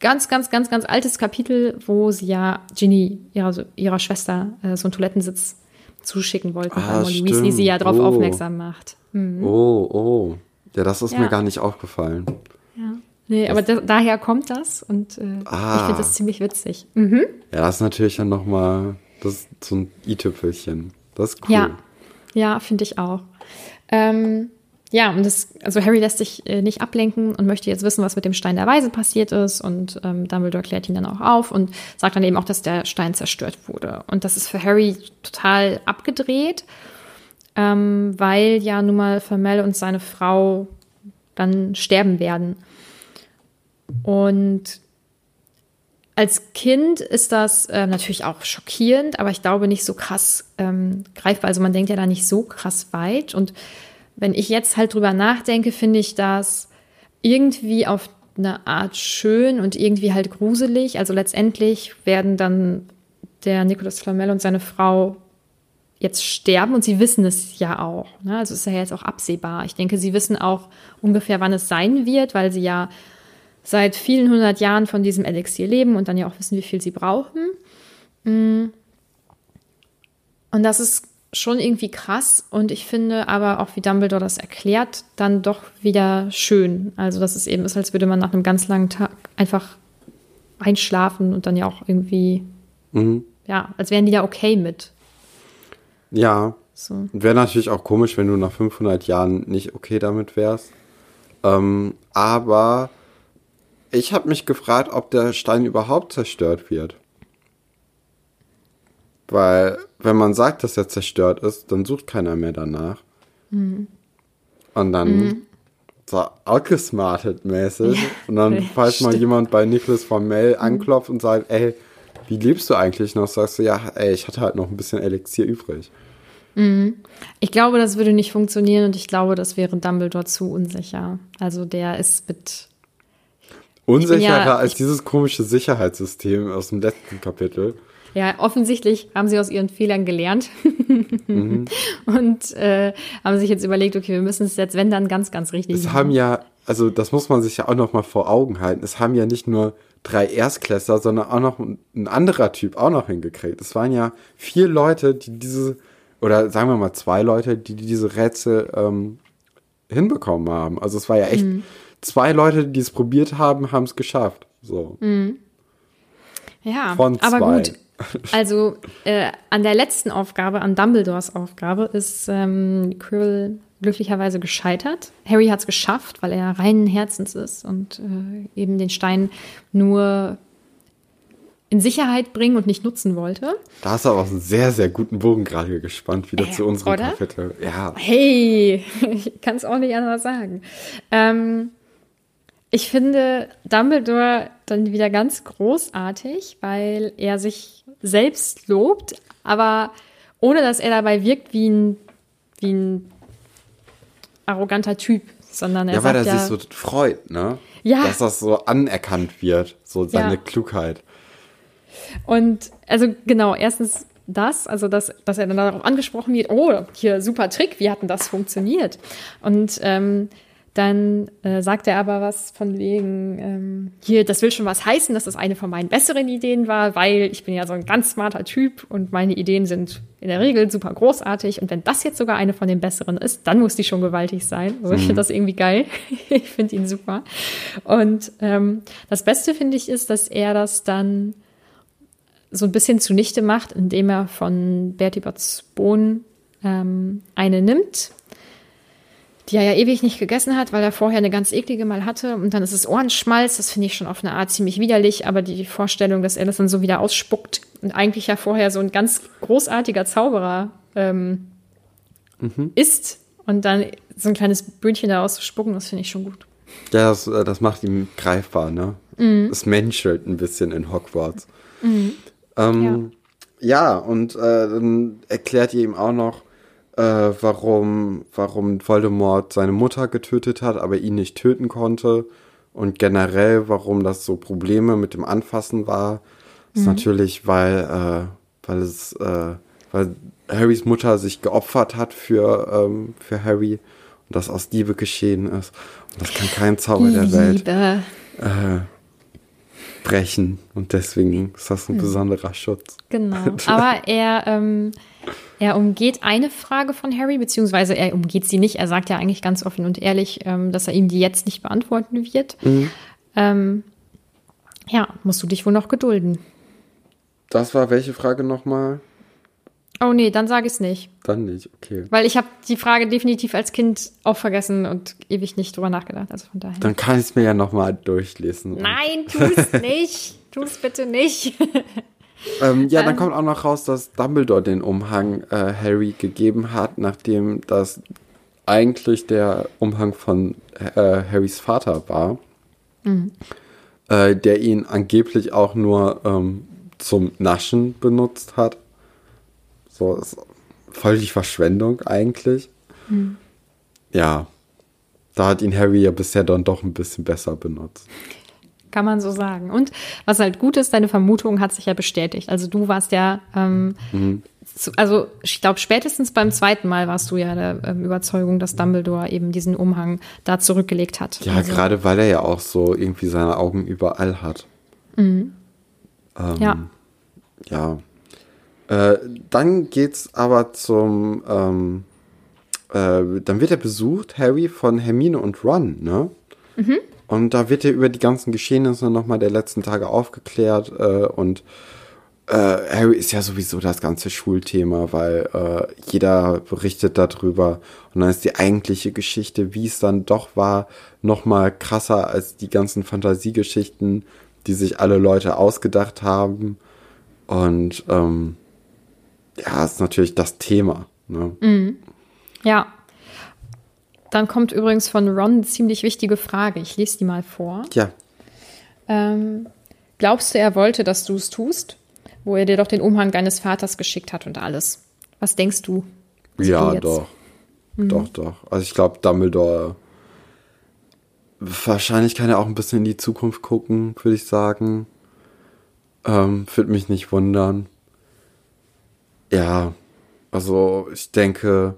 ganz, ganz, ganz, ganz altes Kapitel, wo sie ja Ginny, ihrer, ihrer Schwester, äh, so einen Toilettensitz zuschicken wollten, Ah, weil Molly stimmt. Weasley sie ja darauf Oh. aufmerksam macht. Hm. Oh, oh. Ja, das ist Ja. mir gar nicht aufgefallen. Ja. Nee, aber da, daher kommt das und äh, Ah. ich finde das ziemlich witzig. Mhm. Ja, das ist natürlich dann nochmal das so ein i-Tüpfelchen. Das ist cool. Ja. Ja, finde ich auch. Ähm, ja, und das, also Harry lässt sich äh, nicht ablenken und möchte jetzt wissen, was mit dem Stein der Weise passiert ist. Und ähm, Dumbledore klärt ihn dann auch auf und sagt dann eben auch, dass der Stein zerstört wurde. Und das ist für Harry total abgedreht, ähm, weil ja nun mal Vermel und seine Frau dann sterben werden. Und als Kind ist das äh, natürlich auch schockierend, aber ich glaube nicht so krass ähm, greifbar. Also man denkt ja da nicht so krass weit. Und wenn ich jetzt halt drüber nachdenke, finde ich das irgendwie auf eine Art schön und irgendwie halt gruselig. Also letztendlich werden dann der Nicolas Flamel und seine Frau jetzt sterben und sie wissen es ja auch. Ne? Also ist ja jetzt auch absehbar. Ich denke, sie wissen auch ungefähr, wann es sein wird, weil sie ja seit vielen hundert Jahren von diesem Elixier leben und dann ja auch wissen, wie viel sie brauchen. Mm. Und das ist schon irgendwie krass und ich finde aber auch, wie Dumbledore das erklärt, dann doch wieder schön. Also, dass es eben ist, als würde man nach einem ganz langen Tag einfach einschlafen und dann ja auch irgendwie, mhm. ja, als wären die da okay mit. Ja. So. Wäre natürlich auch komisch, wenn du nach 500 Jahren nicht okay damit wärst. Ähm, aber ich habe mich gefragt, ob der Stein überhaupt zerstört wird. Weil, wenn man sagt, dass er zerstört ist, dann sucht keiner mehr danach. Mhm. Und dann mhm. so outgesmartet mäßig. Ja, und dann, falls mal jemand bei Nicholas Formell mhm. anklopft und sagt, ey, wie lebst du eigentlich noch? Sagst du, ja, ey, ich hatte halt noch ein bisschen Elixier übrig. Mhm. Ich glaube, das würde nicht funktionieren und ich glaube, das wäre Dumbledore zu unsicher. Also der ist mit. Unsicherer ja, als dieses komische Sicherheitssystem aus dem letzten Kapitel. Ja, offensichtlich haben sie aus ihren Fehlern gelernt mhm. und äh, haben sich jetzt überlegt, okay, wir müssen es jetzt, wenn dann, ganz, ganz richtig es machen. haben ja, also das muss man sich ja auch noch mal vor Augen halten. Es haben ja nicht nur drei Erstklässler, sondern auch noch ein anderer Typ auch noch hingekriegt. Es waren ja vier Leute, die diese, oder sagen wir mal zwei Leute, die diese Rätsel ähm, hinbekommen haben. Also es war ja echt, mhm. Zwei Leute, die es probiert haben, haben es geschafft. So. Mhm. Ja, Von aber gut. Also äh, an der letzten Aufgabe, an Dumbledores Aufgabe, ist ähm, Quirrell glücklicherweise gescheitert. Harry hat es geschafft, weil er reinen Herzens ist und äh, eben den Stein nur in Sicherheit bringen und nicht nutzen wollte. Da hast du aber auch einen sehr, sehr guten Bogen gerade gespannt, wieder äh, zu unserem? Kapitel. Ja. Hey, ich kann es auch nicht anders sagen. Ähm, ich finde Dumbledore dann wieder ganz großartig, weil er sich selbst lobt, aber ohne dass er dabei wirkt wie ein, wie ein arroganter Typ, sondern er ja, weil er ja, sich so freut, ne? Ja. Dass das so anerkannt wird, so seine ja. Klugheit. Und also genau, erstens das, also dass, dass er dann darauf angesprochen wird, oh, hier super Trick, wie hat denn das funktioniert? Und ähm, dann äh, sagt er aber was von wegen, ähm, hier, das will schon was heißen, dass das eine von meinen besseren Ideen war, weil ich bin ja so ein ganz smarter Typ und meine Ideen sind in der Regel super großartig. Und wenn das jetzt sogar eine von den besseren ist, dann muss die schon gewaltig sein. Also ich finde mhm. das irgendwie geil. ich finde ihn super. Und ähm, das Beste finde ich ist, dass er das dann so ein bisschen zunichte macht, indem er von Bertie Botts Bohnen ähm, eine nimmt die er ja ewig nicht gegessen hat, weil er vorher eine ganz eklige mal hatte. Und dann ist es Ohrenschmalz. Das finde ich schon auf eine Art ziemlich widerlich. Aber die Vorstellung, dass er das dann so wieder ausspuckt und eigentlich ja vorher so ein ganz großartiger Zauberer ähm, mhm. ist und dann so ein kleines Böhnchen da auszuspucken, das finde ich schon gut. Ja, das, äh, das macht ihn greifbar, ne? Mhm. Es menschelt ein bisschen in Hogwarts. Mhm. Ähm, ja. ja. und äh, dann erklärt ihr ihm auch noch, äh, warum, warum Voldemort seine Mutter getötet hat, aber ihn nicht töten konnte. Und generell, warum das so Probleme mit dem Anfassen war, ist mhm. natürlich, weil, äh, weil es, äh, weil Harrys Mutter sich geopfert hat für, ähm, für Harry und das aus Liebe geschehen ist. Und das kann kein Zauber der Welt äh, brechen. Und deswegen ist das ein hm. besonderer Schutz. Genau. Aber er, ähm, er umgeht eine Frage von Harry, beziehungsweise er umgeht sie nicht. Er sagt ja eigentlich ganz offen und ehrlich, ähm, dass er ihm die jetzt nicht beantworten wird. Mhm. Ähm, ja, musst du dich wohl noch gedulden. Das war welche Frage nochmal? Oh nee, dann sage ich es nicht. Dann nicht, okay. Weil ich habe die Frage definitiv als Kind auch vergessen und ewig nicht drüber nachgedacht. Also von daher. Dann kann ich es mir ja nochmal durchlesen. Nein, tu es nicht. tu es bitte nicht. ähm, ja, dann kommt auch noch raus, dass Dumbledore den Umhang äh, Harry gegeben hat, nachdem das eigentlich der Umhang von äh, Harrys Vater war, mhm. äh, der ihn angeblich auch nur ähm, zum Naschen benutzt hat. So ist voll die Verschwendung eigentlich. Mhm. Ja, da hat ihn Harry ja bisher dann doch ein bisschen besser benutzt. Kann man so sagen. Und was halt gut ist, deine Vermutung hat sich ja bestätigt. Also du warst ja, ähm, mhm. zu, also ich glaube, spätestens beim zweiten Mal warst du ja der ähm, Überzeugung, dass Dumbledore eben diesen Umhang da zurückgelegt hat. Ja, also, gerade weil er ja auch so irgendwie seine Augen überall hat. Mhm. Ähm, ja. Ja. Äh, dann geht's aber zum, ähm, äh, dann wird er besucht, Harry, von Hermine und Ron, ne? Mhm. Und da wird er über die ganzen Geschehnisse nochmal der letzten Tage aufgeklärt äh, und äh, Harry ist ja sowieso das ganze Schulthema, weil äh, jeder berichtet darüber und dann ist die eigentliche Geschichte, wie es dann doch war, nochmal krasser als die ganzen Fantasiegeschichten, die sich alle Leute ausgedacht haben. Und ähm, ja, ist natürlich das Thema. Ne? Mhm. Ja. Dann kommt übrigens von Ron eine ziemlich wichtige Frage. Ich lese die mal vor. Ja. Ähm, glaubst du, er wollte, dass du es tust? Wo er dir doch den Umhang deines Vaters geschickt hat und alles. Was denkst du? Ja, doch. Mhm. Doch, doch. Also ich glaube, Dumbledore. Wahrscheinlich kann er auch ein bisschen in die Zukunft gucken, würde ich sagen. Ähm, würde mich nicht wundern. Ja, also ich denke,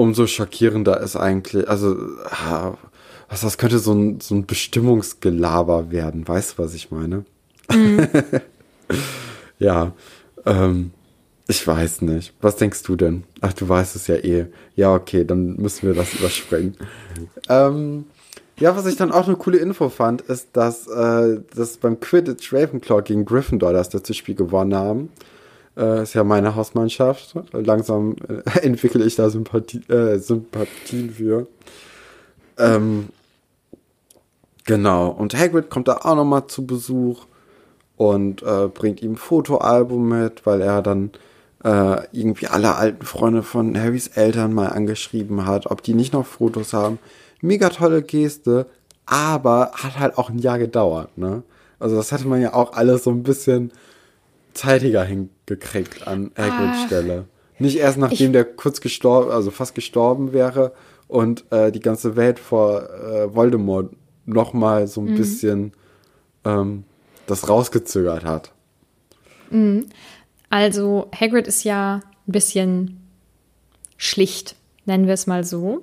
umso schockierender ist eigentlich, also, was das könnte so ein, so ein Bestimmungsgelaber werden, weißt du, was ich meine? Mhm. ja, ähm, ich weiß nicht. Was denkst du denn? Ach, du weißt es ja eh. Ja, okay, dann müssen wir das überspringen. ähm, ja, was ich dann auch eine coole Info fand, ist, dass, äh, dass beim Quidditch Ravenclaw gegen Gryffindor das letzte Spiel gewonnen haben. Äh, ist ja meine Hausmannschaft. Langsam äh, entwickle ich da Sympathie, äh, Sympathien für. Ähm, genau. Und Hagrid kommt da auch nochmal zu Besuch und äh, bringt ihm ein Fotoalbum mit, weil er dann äh, irgendwie alle alten Freunde von Harrys Eltern mal angeschrieben hat, ob die nicht noch Fotos haben. Mega tolle Geste, aber hat halt auch ein Jahr gedauert, ne? Also das hätte man ja auch alles so ein bisschen zeitiger hingekriegt an Hagrids Stelle. Nicht erst nachdem ich, der kurz gestorben, also fast gestorben wäre und äh, die ganze Welt vor äh, Voldemort noch mal so ein mhm. bisschen ähm, das rausgezögert hat. Mhm. Also Hagrid ist ja ein bisschen schlicht, nennen wir es mal so.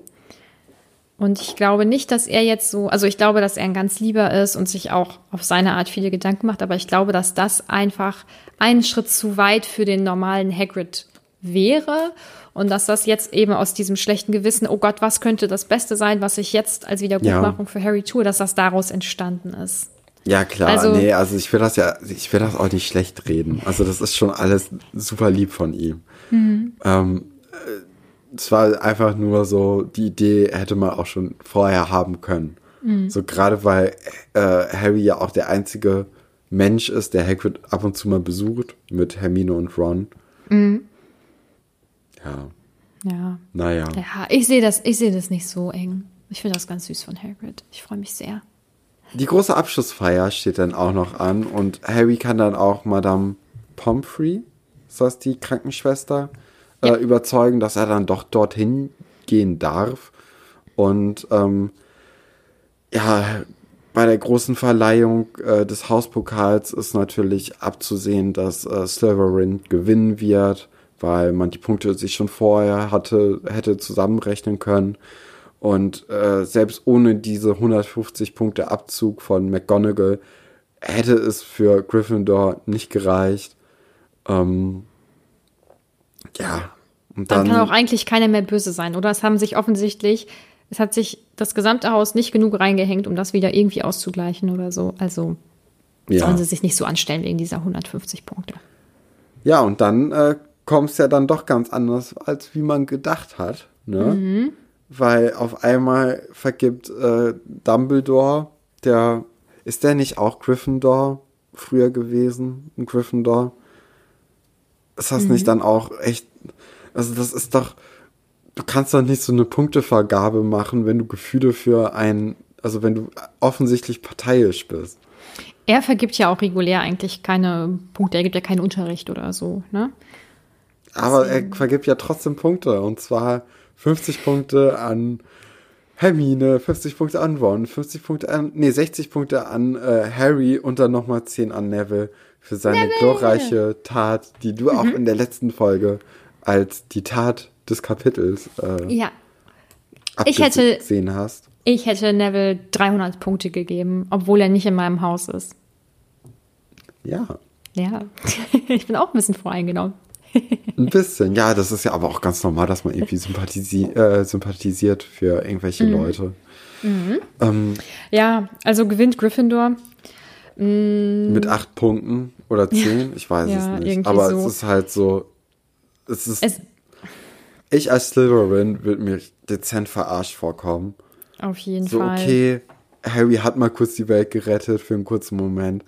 Und ich glaube nicht, dass er jetzt so, also ich glaube, dass er ein ganz lieber ist und sich auch auf seine Art viele Gedanken macht, aber ich glaube, dass das einfach einen Schritt zu weit für den normalen Hagrid wäre und dass das jetzt eben aus diesem schlechten Gewissen, oh Gott, was könnte das Beste sein, was ich jetzt als Wiedergutmachung ja. für Harry tue, dass das daraus entstanden ist. Ja, klar, also, nee, also ich will das ja, ich will das auch nicht schlecht reden. Also das ist schon alles super lieb von ihm. Mhm. Ähm, es war einfach nur so, die Idee hätte man auch schon vorher haben können. Mhm. So gerade weil äh, Harry ja auch der einzige Mensch ist, der Hagrid ab und zu mal besucht mit Hermine und Ron. Mhm. Ja. Ja. Naja. Ja, ich sehe das, ich sehe das nicht so eng. Ich finde das ganz süß von Hagrid. Ich freue mich sehr. Die große Abschlussfeier steht dann auch noch an und Harry kann dann auch Madame Pomfrey, ist das die Krankenschwester, ja. äh, überzeugen, dass er dann doch dorthin gehen darf. Und ähm, ja, bei der großen Verleihung äh, des Hauspokals ist natürlich abzusehen, dass äh, Slytherin gewinnen wird, weil man die Punkte sich schon vorher hatte, hätte zusammenrechnen können. Und äh, selbst ohne diese 150 Punkte Abzug von McGonagall hätte es für Gryffindor nicht gereicht. Ähm, ja. Und dann, dann kann auch eigentlich keiner mehr böse sein, oder? Es haben sich offensichtlich, es hat sich das gesamte Haus nicht genug reingehängt, um das wieder irgendwie auszugleichen oder so. Also ja. sollen sie sich nicht so anstellen wegen dieser 150 Punkte. Ja, und dann äh, kommt es ja dann doch ganz anders, als wie man gedacht hat. Ne? Weil auf einmal vergibt äh, Dumbledore, der, ist der nicht auch Gryffindor früher gewesen? Ein Gryffindor? Ist das nicht dann auch echt, also das ist doch, du kannst doch nicht so eine Punktevergabe machen, wenn du Gefühle für einen, also wenn du offensichtlich parteiisch bist. Er vergibt ja auch regulär eigentlich keine Punkte, er gibt ja keinen Unterricht oder so, ne? Aber er vergibt ja trotzdem Punkte. Und zwar 50 Punkte an Hermine, 50 Punkte an Ron, 50 Punkte an, nee, 60 Punkte an äh, Harry und dann nochmal 10 an Neville für seine glorreiche Tat, die du auch in der letzten Folge als die Tat des Kapitels äh, Ja. Ich hätte- gesehen hast. Ich hätte Neville 300 Punkte gegeben, obwohl er nicht in meinem Haus ist. Ja, Ja, ich bin auch ein bisschen voreingenommen. ein bisschen. Ja, das ist ja aber auch ganz normal, dass man irgendwie sympathisi äh, sympathisiert für irgendwelche Mhm. Leute. Ähm, Ja, also gewinnt Gryffindor. mit acht Punkten oder zehn, ich weiß Ja, es nicht. Aber so. es ist halt so, es ist, Es, ich als Slytherin würde mir dezent verarscht vorkommen. auf jeden So, Fall. okay, Harry hat mal kurz die Welt gerettet für einen kurzen Moment.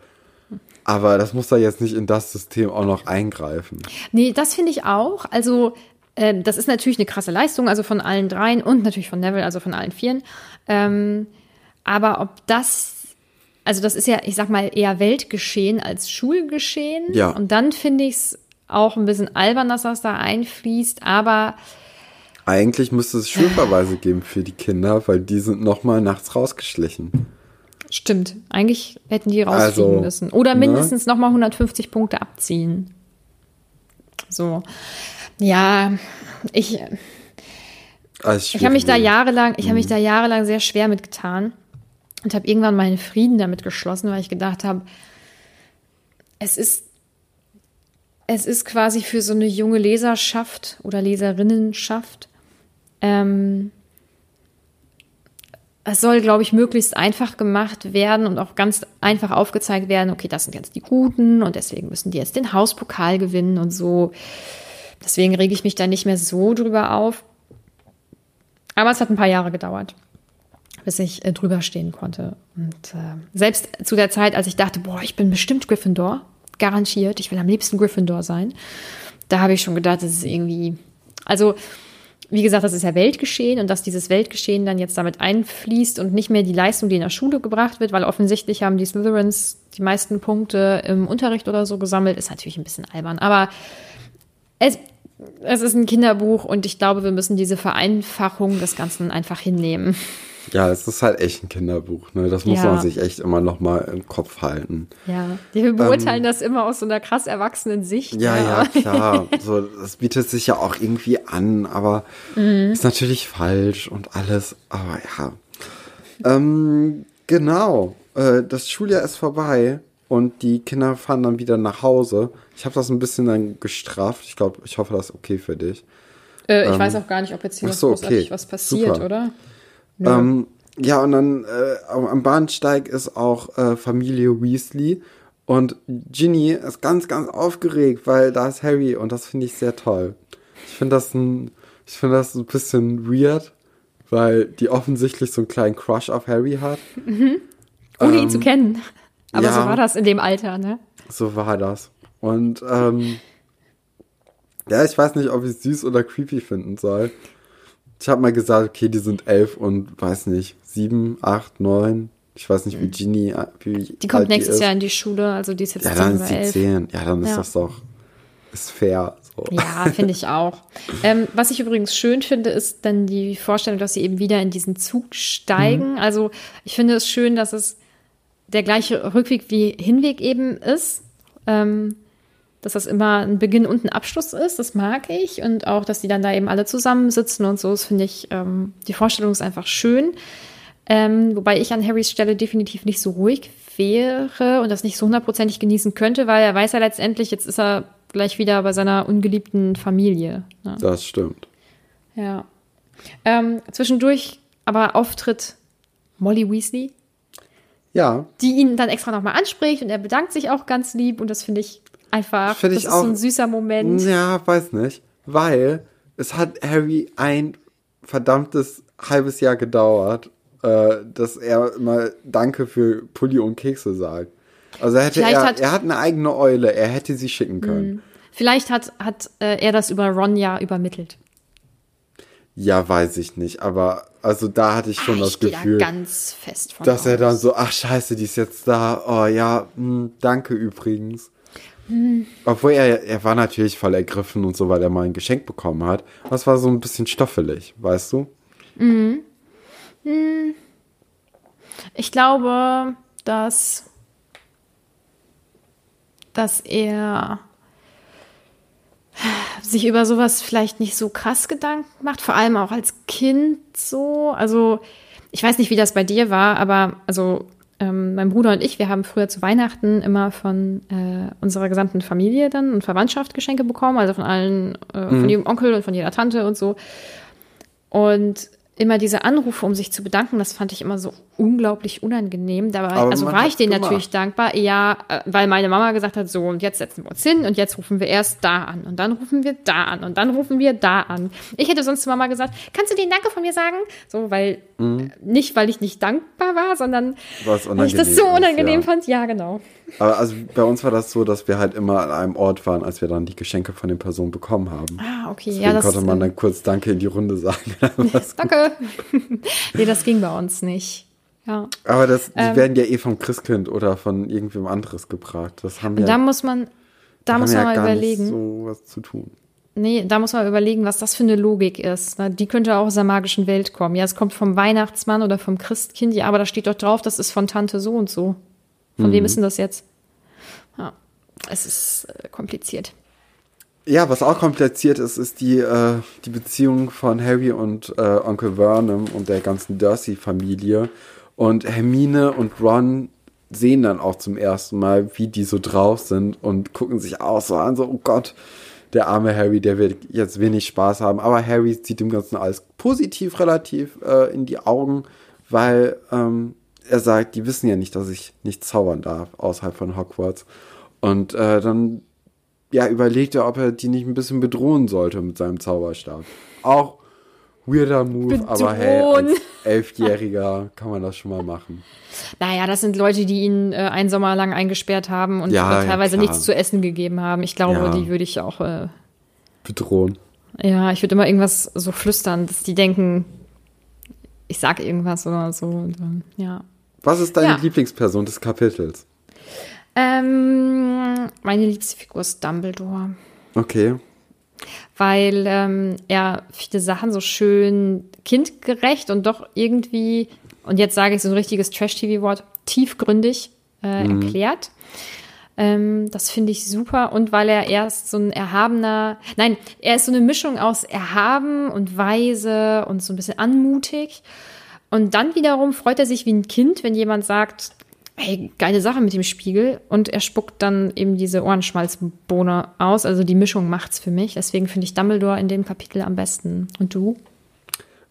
Aber das muss da jetzt nicht in das System auch noch eingreifen. Nee, das finde ich auch. Also, ähm, das ist natürlich eine krasse Leistung, also von allen dreien und natürlich von Neville, also von allen vieren. Ähm, aber ob das, also das ist ja, ich sag mal, eher Weltgeschehen als Schulgeschehen. Ja. Und dann finde ich es auch ein bisschen albern, dass das da einfließt, aber Eigentlich müsste es Schulverweise geben für die Kinder, weil die sind nochmal nachts rausgeschlichen. stimmt. Eigentlich hätten die rausfliegen Also, müssen. Oder ne? mindestens nochmal 150 Punkte abziehen. So. Ja, ich, Als Ich habe mich da jahrelang, ich habe mich da jahrelang sehr schwer mitgetan und habe irgendwann meinen Frieden damit geschlossen, weil ich gedacht habe, es ist es ist quasi für so eine junge Leserschaft oder Leserinnenschaft. Ähm, es soll, glaube ich, möglichst einfach gemacht werden und auch ganz einfach aufgezeigt werden, okay, das sind jetzt die Guten und deswegen müssen die jetzt den Hauspokal gewinnen und so. Deswegen rege ich mich da nicht mehr so drüber auf. Aber es hat ein paar Jahre gedauert, bis ich äh, drüber stehen konnte. Und äh, selbst zu der Zeit, als ich dachte, boah, ich bin bestimmt Gryffindor, garantiert, ich will am liebsten Gryffindor sein, da habe ich schon gedacht, das ist irgendwie, also wie gesagt, das ist ja Weltgeschehen und dass dieses Weltgeschehen dann jetzt damit einfließt und nicht mehr die Leistung, die in der Schule gebracht wird, weil offensichtlich haben die Slytherins die meisten Punkte im Unterricht oder so gesammelt, ist natürlich ein bisschen albern. Aber es, es ist ein Kinderbuch und ich glaube, wir müssen diese Vereinfachung des Ganzen einfach hinnehmen. Ja, es ist halt echt ein Kinderbuch. Ne? Das muss Ja. man sich echt immer noch mal im Kopf halten. Ja, wir beurteilen das immer aus so einer krass erwachsenen Sicht. Ähm. Ja, ja, klar. So, das bietet sich ja auch irgendwie an, aber ist natürlich falsch und alles. Aber ja. Ähm, genau. Äh, das Schuljahr ist vorbei und die Kinder fahren dann wieder nach Hause. Ich habe das ein bisschen dann gestraft. Ich glaube, ich hoffe, das ist okay für dich. Äh, ich weiß auch gar nicht, ob jetzt hier so, okay. was passiert, Super. oder? Ähm, ja, und dann äh, am Bahnsteig ist auch äh, Familie Weasley. Und Ginny ist ganz, ganz aufgeregt, weil da ist Harry und das finde ich sehr toll. Ich finde das ein, ich finde das ein bisschen weird, weil die offensichtlich so einen kleinen Crush auf Harry hat. Ohne ihn zu kennen. Aber ja. so war das in dem Alter, ne? So war das. Und ähm, ja, ich weiß nicht, ob ich es süß oder creepy finden soll. Ich habe mal gesagt, okay, die sind elf und weiß nicht, sieben, acht, neun. Ich weiß nicht, wie Ginny, äh, wie Mhm. Die kommt nächstes ist. Jahr in die Schule, also die ist jetzt Ja, 10 dann ist 11. zehn. Ja, dann ist Ja. das doch, ist fair. So. Ja, finde ich auch. Ähm, was ich übrigens schön finde, ist dann die Vorstellung, dass sie eben wieder in diesen Zug steigen. Also ich finde es schön, dass es der gleiche Rückweg wie Hinweg eben ist. Ähm, dass das immer ein Beginn und ein Abschluss ist, das mag ich. Und auch, dass die dann da eben alle zusammensitzen und so, das finde ich, ähm, die Vorstellung ist einfach schön. Ähm, wobei ich an Harrys Stelle definitiv nicht so ruhig wäre und das nicht so hundertprozentig genießen könnte, weil er weiß ja letztendlich, jetzt ist er gleich wieder bei seiner ungeliebten Familie. Ne? Das stimmt. Ja. Ähm, zwischendurch aber Auftritt Molly Weasley, Ja, die ihn dann extra nochmal anspricht und er bedankt sich auch ganz lieb und das finde ich Einfach. Find das ich ist so auch- ein süßer Moment. Ja, weiß nicht. Weil es hat Harry ein verdammtes halbes Jahr gedauert, äh, dass er mal Danke für Pulli und Kekse sagt. Also er hätte er, hat- er hat eine eigene Eule, er hätte sie schicken können. Vielleicht hat, hat äh, er das über Ron ja übermittelt. Ja, weiß ich nicht, aber also da hatte ich schon Ah, das ich Gefühl, da ganz fest von dass er aus. dann so, ach scheiße, die ist jetzt da. Oh ja, hm, danke übrigens. Hm. Obwohl er, er war natürlich voll ergriffen und so, weil er mal ein Geschenk bekommen hat. Das war so ein bisschen stoffelig, weißt du? Ich glaube, dass, dass er sich über sowas vielleicht nicht so krass Gedanken macht, vor allem auch als Kind so. Also, ich weiß nicht, wie das bei dir war, aber also ähm, mein Bruder und ich, wir haben früher zu Weihnachten immer von äh, unserer gesamten Familie dann und Verwandtschaft Geschenke bekommen, also von allen, äh, von jedem Onkel und von jeder Tante und so. Und immer diese Anrufe, um sich zu bedanken, das fand ich immer so unglaublich unangenehm. Da war, Aber also war ich denen gemacht. natürlich dankbar, ja, äh, weil meine Mama gesagt hat, so, und jetzt setzen wir uns hin und jetzt rufen wir erst da an und dann rufen wir da an und dann rufen wir da an. Ich hätte sonst zu Mama gesagt, kannst du denen Danke von mir sagen? So, weil, Mhm. äh, nicht weil ich nicht dankbar war, sondern weil ich das unangenehm so ist, unangenehm ja. fand. Ja, genau. Aber also bei uns war das so, dass wir halt immer an einem Ort waren, als wir dann die Geschenke von den Personen bekommen haben. Ah, okay. Deswegen ja, das, konnte man dann kurz Danke in die Runde sagen. Danke. nee, das ging bei uns nicht. Ja. Aber das, die Ähm. werden ja eh vom Christkind oder von irgendwem anderes gebracht. Das haben ja, da muss man, da muss ja man mal gar überlegen. So was zu tun. Nee, da muss man überlegen, was das für eine Logik ist. ne? Die könnte auch aus der magischen Welt kommen. Ja, es kommt vom Weihnachtsmann oder vom Christkind, ja, aber da steht doch drauf, das ist von Tante so und so. Von Mhm. wem ist denn das jetzt? Ja, es ist äh, kompliziert. Ja, was auch kompliziert ist, ist die, äh, die Beziehung von Harry und äh, Onkel Vernon und der ganzen Dursley-Familie. Und Hermine und Ron sehen dann auch zum ersten Mal, wie die so drauf sind und gucken sich auch so an, so, oh Gott, der arme Harry, der wird jetzt wenig Spaß haben. Aber Harry sieht dem Ganzen alles positiv relativ äh, in die Augen, weil ähm, er sagt, die wissen ja nicht, dass ich nicht zaubern darf außerhalb von Hogwarts. Und äh, dann ja, überlegt er, ob er die nicht ein bisschen bedrohen sollte mit seinem Zauberstab. Auch weirder Move, aber hey, Bedrohen. als Elfjähriger kann man das schon mal machen. Naja, das sind Leute, die ihn äh, einen Sommer lang eingesperrt haben und Ja, äh, ja, teilweise klar. nichts zu essen gegeben haben. Ich glaube, Ja. die würde ich auch, äh, Bedrohen. ja, ich würde immer irgendwas so flüstern, dass die denken, ich sag irgendwas oder so. Und, ja. Was ist deine Ja. Lieblingsperson des Kapitels? Ähm, meine liebste Figur ist Dumbledore. Okay. weil ähm, er viele Sachen so schön kindgerecht und doch irgendwie, und jetzt sage ich so ein richtiges Trash-TV-Wort, tiefgründig äh, erklärt. Ähm, das finde ich super. Und weil er erst so ein erhabener, nein, er ist so eine Mischung aus erhaben und weise und so ein bisschen anmutig. Und dann wiederum freut er sich wie ein Kind, wenn jemand sagt, hey, geile Sache mit dem Spiegel. Und er spuckt dann eben diese Ohrenschmalzbohne aus. Also die Mischung macht's für mich. Deswegen finde ich Dumbledore in dem Kapitel am besten. Und du?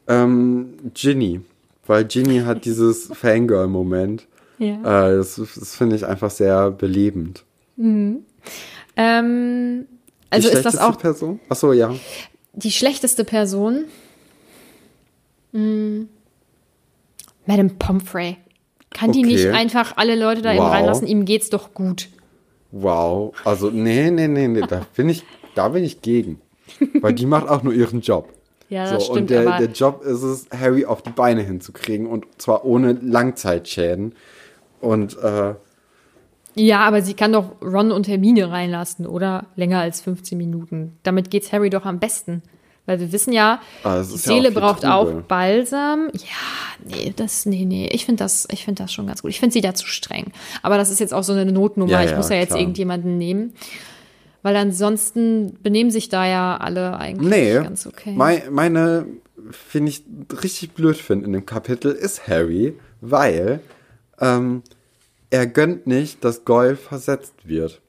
Ähm, Ginny. Weil Ginny hat dieses Fangirl-Moment. Ja. Äh, das das finde ich einfach sehr belebend. Ähm, Die also ist das schlechteste auch Person? Achso, ja. die schlechteste Person? Hm. Madame Pomfrey. Kann die Okay. nicht einfach alle Leute da eben Wow. reinlassen? Ihm geht's doch gut. Wow. Also, nee, nee, nee, nee. Da bin ich, da bin ich gegen. Weil die macht auch nur ihren Job. Ja, das so, stimmt, und der, der Job ist es, Harry auf die Beine hinzukriegen und zwar ohne Langzeitschäden. Und äh, Ja, aber sie kann doch Ron und Hermine reinlassen, oder? Länger als 15 Minuten. Damit geht's Harry doch am besten. Weil wir wissen ja, Ah, die ist ja Seele auch braucht Trubel. auch Balsam. Ja, nee, das, nee, nee. Ich finde das, ich finde das schon ganz gut. Ich finde sie da zu streng. Aber das ist jetzt auch so eine Notnummer. Ja, ich ja, muss ja jetzt klar. irgendjemanden nehmen. Weil ansonsten benehmen sich da ja alle eigentlich nee, ganz okay. mei- meine, finde ich richtig blöd finde in dem Kapitel, ist Harry, weil ähm, er gönnt nicht, dass Goyle versetzt wird.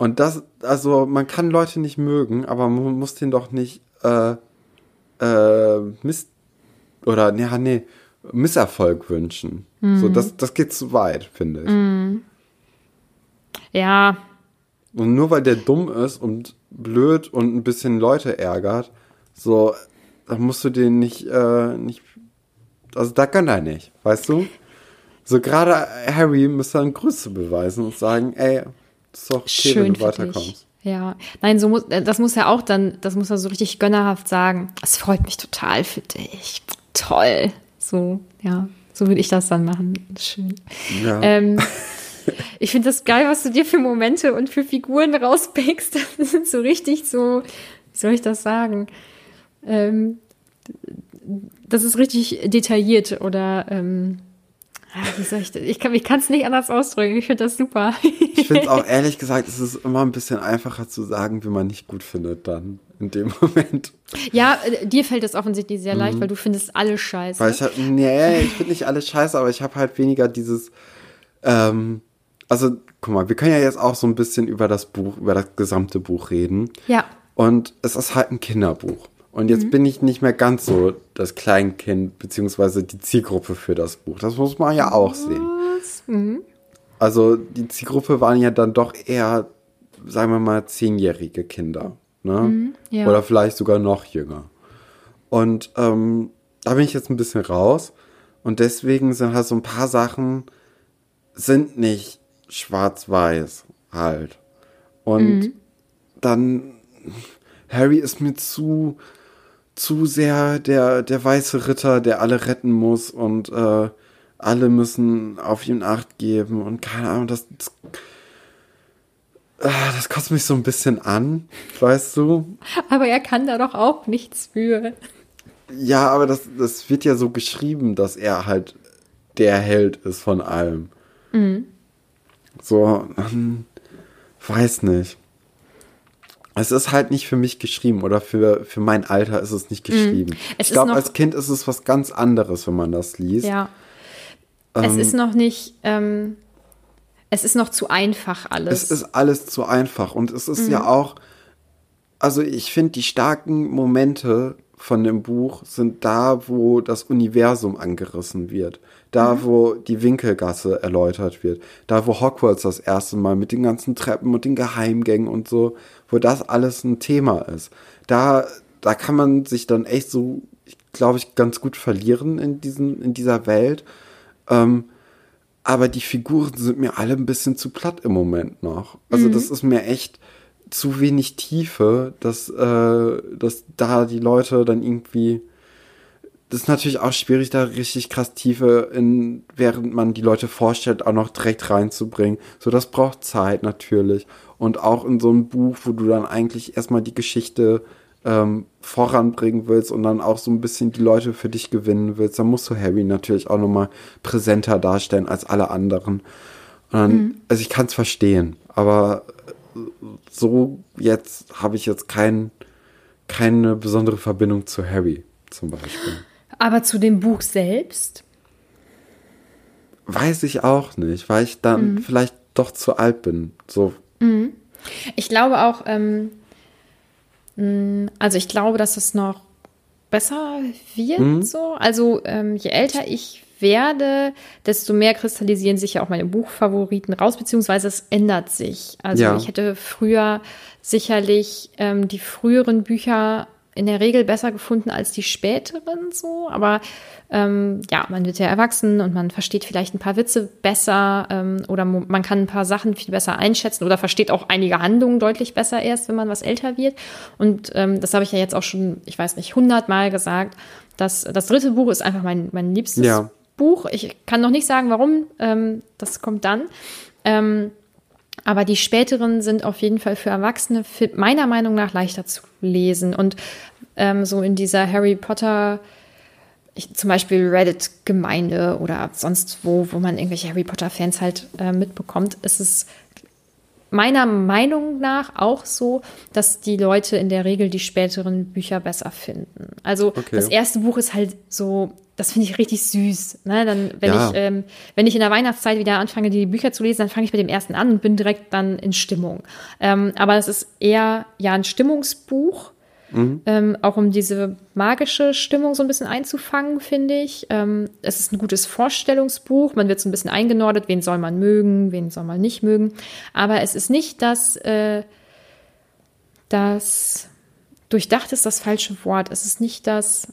Und das, also man kann Leute nicht mögen, aber man muss den doch nicht äh, äh, Mist oder ja, nee, Misserfolg wünschen. So, das, das geht zu weit, finde ich. Ja. Und nur weil der dumm ist und blöd und ein bisschen Leute ärgert, so, da musst du den nicht, äh, nicht, also da kann er nicht, weißt du? So gerade Harry müsste dann Grüße beweisen und sagen, ey, ist doch okay, Schön wenn du weiterkommst. dich. Ja, nein, so muss, das muss er auch dann, das muss er so richtig gönnerhaft sagen. Es freut mich total für dich. Toll. So, ja, so würde ich das dann machen. Schön. Ja. Ähm, ich finde das geil, was du dir für Momente und für Figuren rauspickst. Das sind so richtig so, wie soll ich das sagen? Ähm, das ist richtig detailliert oder ähm, soll ich? Ich kann es nicht anders ausdrücken. Ich finde das super. Ich finde es auch ehrlich gesagt, es ist immer ein bisschen einfacher zu sagen, wie man nicht gut findet dann in dem Moment. Ja, äh, dir fällt es offensichtlich sehr leicht, weil du findest alles scheiße. Mhm. Weil ich halt, nee, ich finde nicht alles scheiße, aber ich habe halt weniger dieses, ähm, also guck mal, wir können ja jetzt auch so ein bisschen über das Buch, über das gesamte Buch reden. ja. Und es ist halt ein Kinderbuch. Und jetzt Mhm. bin ich nicht mehr ganz so das Kleinkind, beziehungsweise die Zielgruppe für das Buch. Das muss man ja auch sehen. Mhm. Also die Zielgruppe waren ja dann doch eher, sagen wir mal, zehnjährige Kinder. Ne? Mhm, ja. Oder vielleicht sogar noch jünger. Und ähm, da bin ich jetzt ein bisschen raus. Und deswegen sind halt so ein paar Sachen, sind nicht schwarz-weiß halt. Und Mhm. dann, Harry ist mir zu, zu sehr der, der weiße Ritter, der alle retten muss und äh, alle müssen auf ihn Acht geben und keine Ahnung, das, das, ah, das kotzt mich so ein bisschen an, weißt du? Aber er kann da doch auch nichts für. Ja, aber das, das wird ja so geschrieben, dass er halt der Held ist von allem. So, hm, weiß nicht. Es ist halt nicht für mich geschrieben oder für, für mein Alter ist es nicht geschrieben. Es ich glaube, als Kind ist es was ganz anderes, wenn man das liest. Ja. es Ähm, ist noch nicht, ähm, es ist noch zu einfach alles. Es ist alles zu einfach und es ist Mhm. ja auch, also ich finde, die starken Momente von dem Buch sind da, wo das Universum angerissen wird. Da, Mhm. wo die Winkelgasse erläutert wird. Da, wo Hogwarts das erste Mal mit den ganzen Treppen und den Geheimgängen und so, wo das alles ein Thema ist. Da, da kann man sich dann echt so, glaube ich, ganz gut verlieren in, diesen, in dieser Welt. Ähm, aber die Figuren sind mir alle ein bisschen zu platt im Moment noch. Also das ist mir echt zu wenig Tiefe, dass, äh, dass da die Leute dann irgendwie. Das ist natürlich auch schwierig, da richtig krass Tiefe in, während man die Leute vorstellt, auch noch direkt reinzubringen. So, das braucht Zeit natürlich. Und auch in so einem Buch, wo du dann eigentlich erstmal die Geschichte ähm, voranbringen willst und dann auch so ein bisschen die Leute für dich gewinnen willst, dann musst du Harry natürlich auch nochmal präsenter darstellen als alle anderen. Und dann, Also ich kann es verstehen, aber äh, so jetzt habe ich jetzt kein, keine besondere Verbindung zu Harry zum Beispiel. Aber zu dem Buch selbst? Weiß ich auch nicht, weil ich dann vielleicht doch zu alt bin. So, Ich glaube auch, ähm, mh, also ich glaube, dass es noch besser wird so. Also ähm, je älter ich werde, desto mehr kristallisieren sich ja auch meine Buchfavoriten raus, beziehungsweise es ändert sich. Also Ja. ich hätte früher sicherlich ähm, die früheren Bücher in der Regel besser gefunden als die späteren so, aber ähm, ja, man wird ja erwachsen und man versteht vielleicht ein paar Witze besser ähm, oder man kann ein paar Sachen viel besser einschätzen oder versteht auch einige Handlungen deutlich besser erst, wenn man was älter wird. Und ähm, das habe ich ja jetzt auch schon, ich weiß nicht, hundertmal gesagt. dass das dritte Buch ist einfach mein, mein liebstes Ja. Buch. Ich kann noch nicht sagen, warum. Ähm, das kommt dann. Aber die späteren sind auf jeden Fall für Erwachsene meiner Meinung nach leichter zu lesen. Und ähm, so in dieser Harry Potter, ich, zum Beispiel Reddit-Gemeinde oder sonst wo, wo man irgendwelche Harry Potter-Fans halt äh, mitbekommt, ist es meiner Meinung nach auch so, dass die Leute in der Regel die späteren Bücher besser finden. Also Okay. das erste Buch ist halt so, das finde ich richtig süß. Ne? Dann, wenn Ja. ich, ähm, wenn ich in der Weihnachtszeit wieder anfange, die Bücher zu lesen, dann fange ich mit dem ersten an und bin direkt dann in Stimmung. Ähm, aber es ist eher ja ein Stimmungsbuch. Mhm. Ähm, auch um diese magische Stimmung so ein bisschen einzufangen, finde ich. Ähm, es ist ein gutes Vorstellungsbuch. Man wird so ein bisschen eingenordet, wen soll man mögen, wen soll man nicht mögen. Aber es ist nicht das, äh, das durchdacht ist das falsche Wort. Es ist nicht das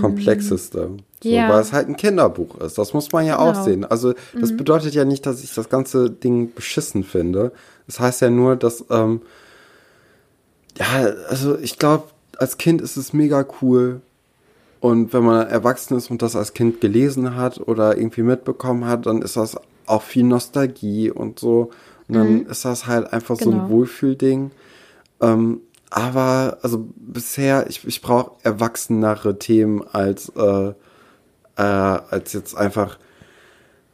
komplexeste. So, Ja. Weil es halt ein Kinderbuch ist. Das muss man ja auch Genau. sehen. Also das Mhm. bedeutet ja nicht, dass ich das ganze Ding beschissen finde. Das heißt ja nur, dass, ähm, ja, also ich glaube, als Kind ist es mega cool. Und wenn man erwachsen ist und das als Kind gelesen hat oder irgendwie mitbekommen hat, dann ist das auch viel Nostalgie und so. Und dann ist das halt einfach so ein Mhm. Genau. Wohlfühlding. Ähm, aber, also bisher, ich, ich brauche erwachsenere Themen als, äh, äh, als jetzt einfach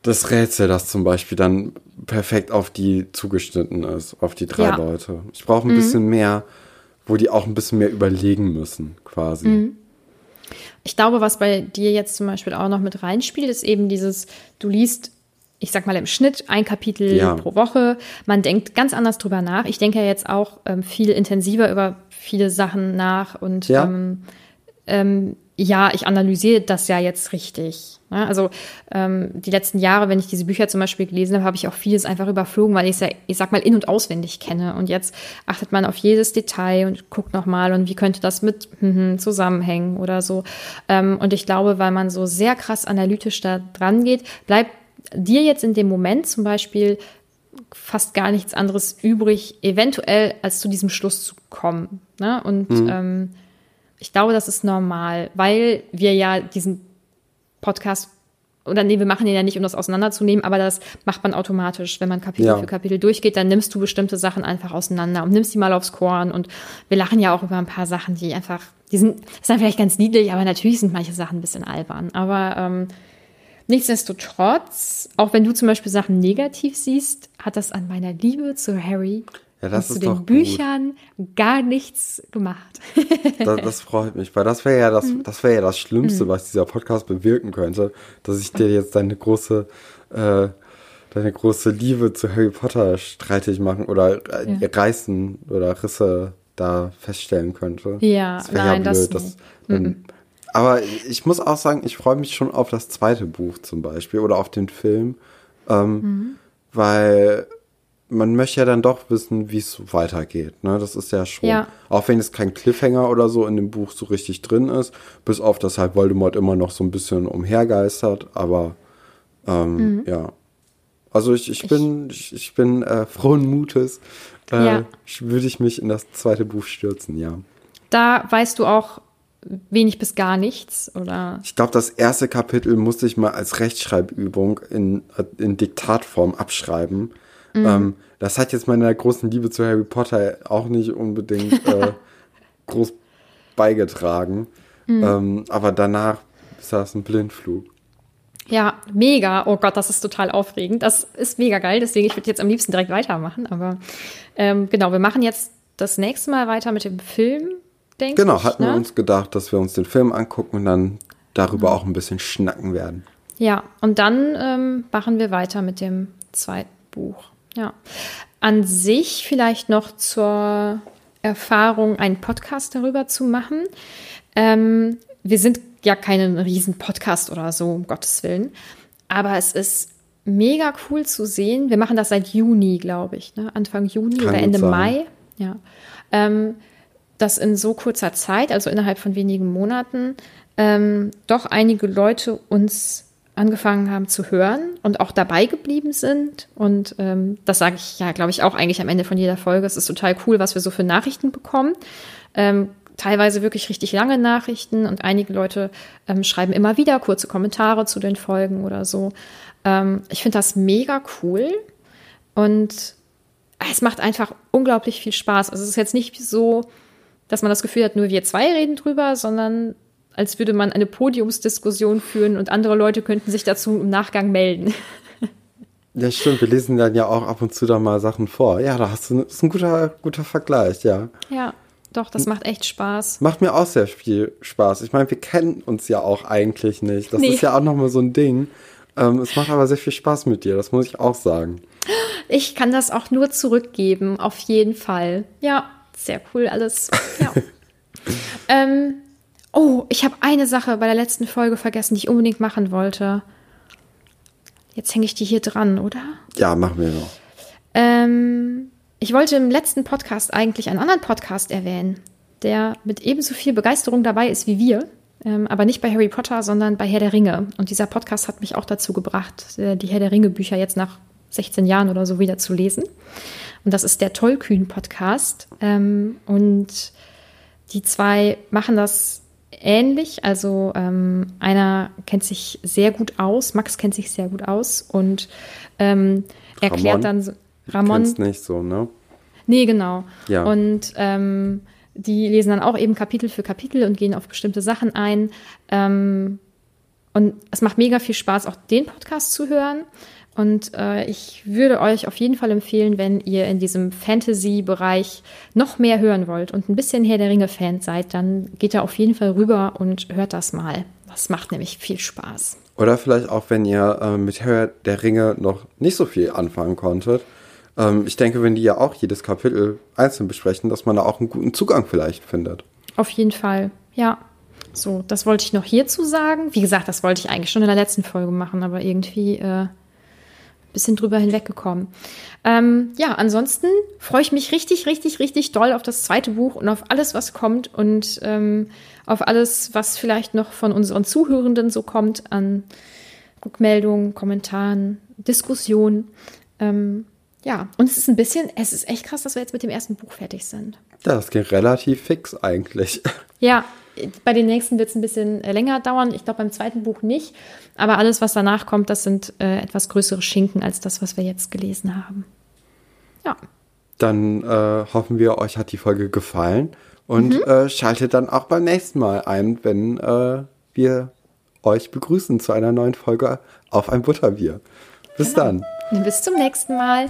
das Rätsel, das zum Beispiel dann perfekt auf die zugeschnitten ist, auf die drei Ja. Leute. Ich brauche ein bisschen mehr, wo die auch ein bisschen mehr überlegen müssen, quasi. Ich glaube, was bei dir jetzt zum Beispiel auch noch mit reinspielt, ist eben dieses, du liest, ich sag mal im Schnitt ein Kapitel Ja. pro Woche. Man denkt ganz anders drüber nach. Ich denke ja jetzt auch ähm, viel intensiver über viele Sachen nach und Ja. ähm, ähm, ja, ich analysiere das ja jetzt richtig. Ne? Also ähm, die letzten Jahre, wenn ich diese Bücher zum Beispiel gelesen habe, habe ich auch vieles einfach überflogen, weil ich es ja, ich sag mal, in- und auswendig kenne. Und jetzt achtet man auf jedes Detail und guckt nochmal und wie könnte das mit hm, zusammenhängen oder so. Ähm, und ich glaube, weil man so sehr krass analytisch da dran geht, bleibt dir jetzt in dem Moment zum Beispiel fast gar nichts anderes übrig, eventuell als zu diesem Schluss zu kommen. Ne? Und ähm, ich glaube, das ist normal, weil wir ja diesen Podcast oder nee, wir machen den ja nicht, um das auseinanderzunehmen, aber das macht man automatisch. Wenn man Kapitel Ja. für Kapitel durchgeht, dann nimmst du bestimmte Sachen einfach auseinander und nimmst die mal aufs Korn. Und wir lachen ja auch über ein paar Sachen, die einfach, die sind, das sind vielleicht ganz niedlich, aber natürlich sind manche Sachen ein bisschen albern. Aber ähm, nichtsdestotrotz, auch wenn du zum Beispiel Sachen negativ siehst, hat das an meiner Liebe zu Harry Ja, das und ist zu den gut. Büchern gar nichts gemacht. Das, das freut mich, weil das wäre ja das, Mhm. das wäre ja das Schlimmste, was dieser Podcast bewirken könnte, dass ich dir jetzt deine große, äh, deine große Liebe zu Harry Potter streitig machen oder äh, Ja. reißen oder Risse da feststellen könnte. Ja, das nein, ja das blöd. nicht. dann, aber ich muss auch sagen, ich freue mich schon auf das zweite Buch zum Beispiel oder auf den Film, ähm, Mhm. weil man möchte ja dann doch wissen, wie es weitergeht. Ne? Das ist ja schon, Ja. auch wenn es kein Cliffhanger oder so in dem Buch so richtig drin ist, bis auf das halt Voldemort immer noch so ein bisschen umhergeistert, aber ähm, Mhm. ja. Also ich, ich bin, ich, ich bin äh, frohen Mutes, äh, Ja. würde ich mich in das zweite Buch stürzen, ja. Da weißt du auch wenig bis gar nichts, oder? Ich glaube, das erste Kapitel musste ich mal als Rechtschreibübung in, in Diktatform abschreiben. Mhm. Ähm, das hat jetzt meiner großen Liebe zu Harry Potter auch nicht unbedingt äh, groß beigetragen. Mhm. Ähm, aber danach ist das ein Blindflug. Ja, mega. Oh Gott, das ist total aufregend. Das ist mega geil. Deswegen, ich würde jetzt am liebsten direkt weitermachen. Aber ähm, genau, wir machen jetzt das nächste Mal weiter mit dem Film, denke Genau, ich. hatten ne? wir uns gedacht, dass wir uns den Film angucken und dann darüber auch ein bisschen schnacken werden. Ja, und dann ähm, machen wir weiter mit dem zweiten Buch. Ja. An sich vielleicht noch zur Erfahrung, einen Podcast darüber zu machen. Ähm, wir sind ja keinen riesen Podcast oder so, um Gottes Willen. Aber es ist mega cool zu sehen. Wir machen das seit Juni, glaube ich, ne? Anfang Juni Kann oder Ende sein. Mai. Ja. Ähm, dass in so kurzer Zeit, also innerhalb von wenigen Monaten, ähm, doch einige Leute uns angefangen haben zu hören und auch dabei geblieben sind. Und ähm, das sage ich ja, glaube ich, auch eigentlich am Ende von jeder Folge. Es ist total cool, was wir so für Nachrichten bekommen. Ähm, teilweise wirklich richtig lange Nachrichten und einige Leute ähm, schreiben immer wieder kurze Kommentare zu den Folgen oder so. Ähm, ich finde das mega cool und es macht einfach unglaublich viel Spaß. Also es ist jetzt nicht so, dass man das Gefühl hat, nur wir zwei reden drüber, sondern als würde man eine Podiumsdiskussion führen und andere Leute könnten sich dazu im Nachgang melden. Ja, stimmt. Wir lesen dann ja auch ab und zu da mal Sachen vor. Ja, da hast du, das ist ein guter, guter Vergleich, ja. Ja, doch, das macht echt Spaß. Macht mir auch sehr viel Spaß. Ich meine, wir kennen uns ja auch eigentlich nicht. Das Nee. ist ja auch nochmal so ein Ding. Ähm, es macht aber sehr viel Spaß mit dir, das muss ich auch sagen. Ich kann das auch nur zurückgeben, auf jeden Fall. Ja, sehr cool alles. Ja. ähm, oh, ich habe eine Sache bei der letzten Folge vergessen, die ich unbedingt machen wollte. Jetzt hänge ich die hier dran, oder? Ja, machen wir noch. Ähm, ich wollte im letzten Podcast eigentlich einen anderen Podcast erwähnen, der mit ebenso viel Begeisterung dabei ist wie wir. Ähm, aber nicht bei Harry Potter, sondern bei Herr der Ringe. Und dieser Podcast hat mich auch dazu gebracht, äh, die Herr der Ringe Bücher jetzt nach 16 Jahren oder so wieder zu lesen. Und das ist der Tollkühn-Podcast. Ähm, und die zwei machen das ähnlich. Also ähm, einer kennt sich sehr gut aus, Max kennt sich sehr gut aus und ähm, erklärt Ramon? dann so, Ramon. Kennst nicht so, ne? Nee, genau. Ja. Und ähm, die lesen dann auch eben Kapitel für Kapitel und gehen auf bestimmte Sachen ein. Ähm, und es macht mega viel Spaß, auch den Podcast zu hören. Und äh, ich würde euch auf jeden Fall empfehlen, wenn ihr in diesem Fantasy-Bereich noch mehr hören wollt und ein bisschen Herr der Ringe-Fan seid, dann geht da auf jeden Fall rüber und hört das mal. Das macht nämlich viel Spaß. Oder vielleicht auch, wenn ihr äh, mit Herr der Ringe noch nicht so viel anfangen konntet. Ähm, ich denke, wenn die ja auch jedes Kapitel einzeln besprechen, dass man da auch einen guten Zugang vielleicht findet. Auf jeden Fall, ja. So, das wollte ich noch hierzu sagen. Wie gesagt, das wollte ich eigentlich schon in der letzten Folge machen, aber irgendwie äh, bisschen drüber hinweggekommen. Ähm, ja, ansonsten freue ich mich richtig, richtig, richtig doll auf das zweite Buch und auf alles, was kommt und ähm, auf alles, was vielleicht noch von unseren Zuhörenden so kommt an Rückmeldungen, Kommentaren, Diskussionen. Ähm, ja, und es ist ein bisschen, es ist echt krass, dass wir jetzt mit dem ersten Buch fertig sind. Ja, das geht relativ fix eigentlich. Ja, bei den nächsten wird es ein bisschen äh, länger dauern. Ich glaube, beim zweiten Buch nicht. Aber alles, was danach kommt, das sind äh, etwas größere Schinken als das, was wir jetzt gelesen haben. Ja. Dann äh, hoffen wir, euch hat die Folge gefallen und Mhm. äh, schaltet dann auch beim nächsten Mal ein, wenn äh, wir euch begrüßen zu einer neuen Folge auf ein Butterbier. Bis Genau. dann. Bis zum nächsten Mal.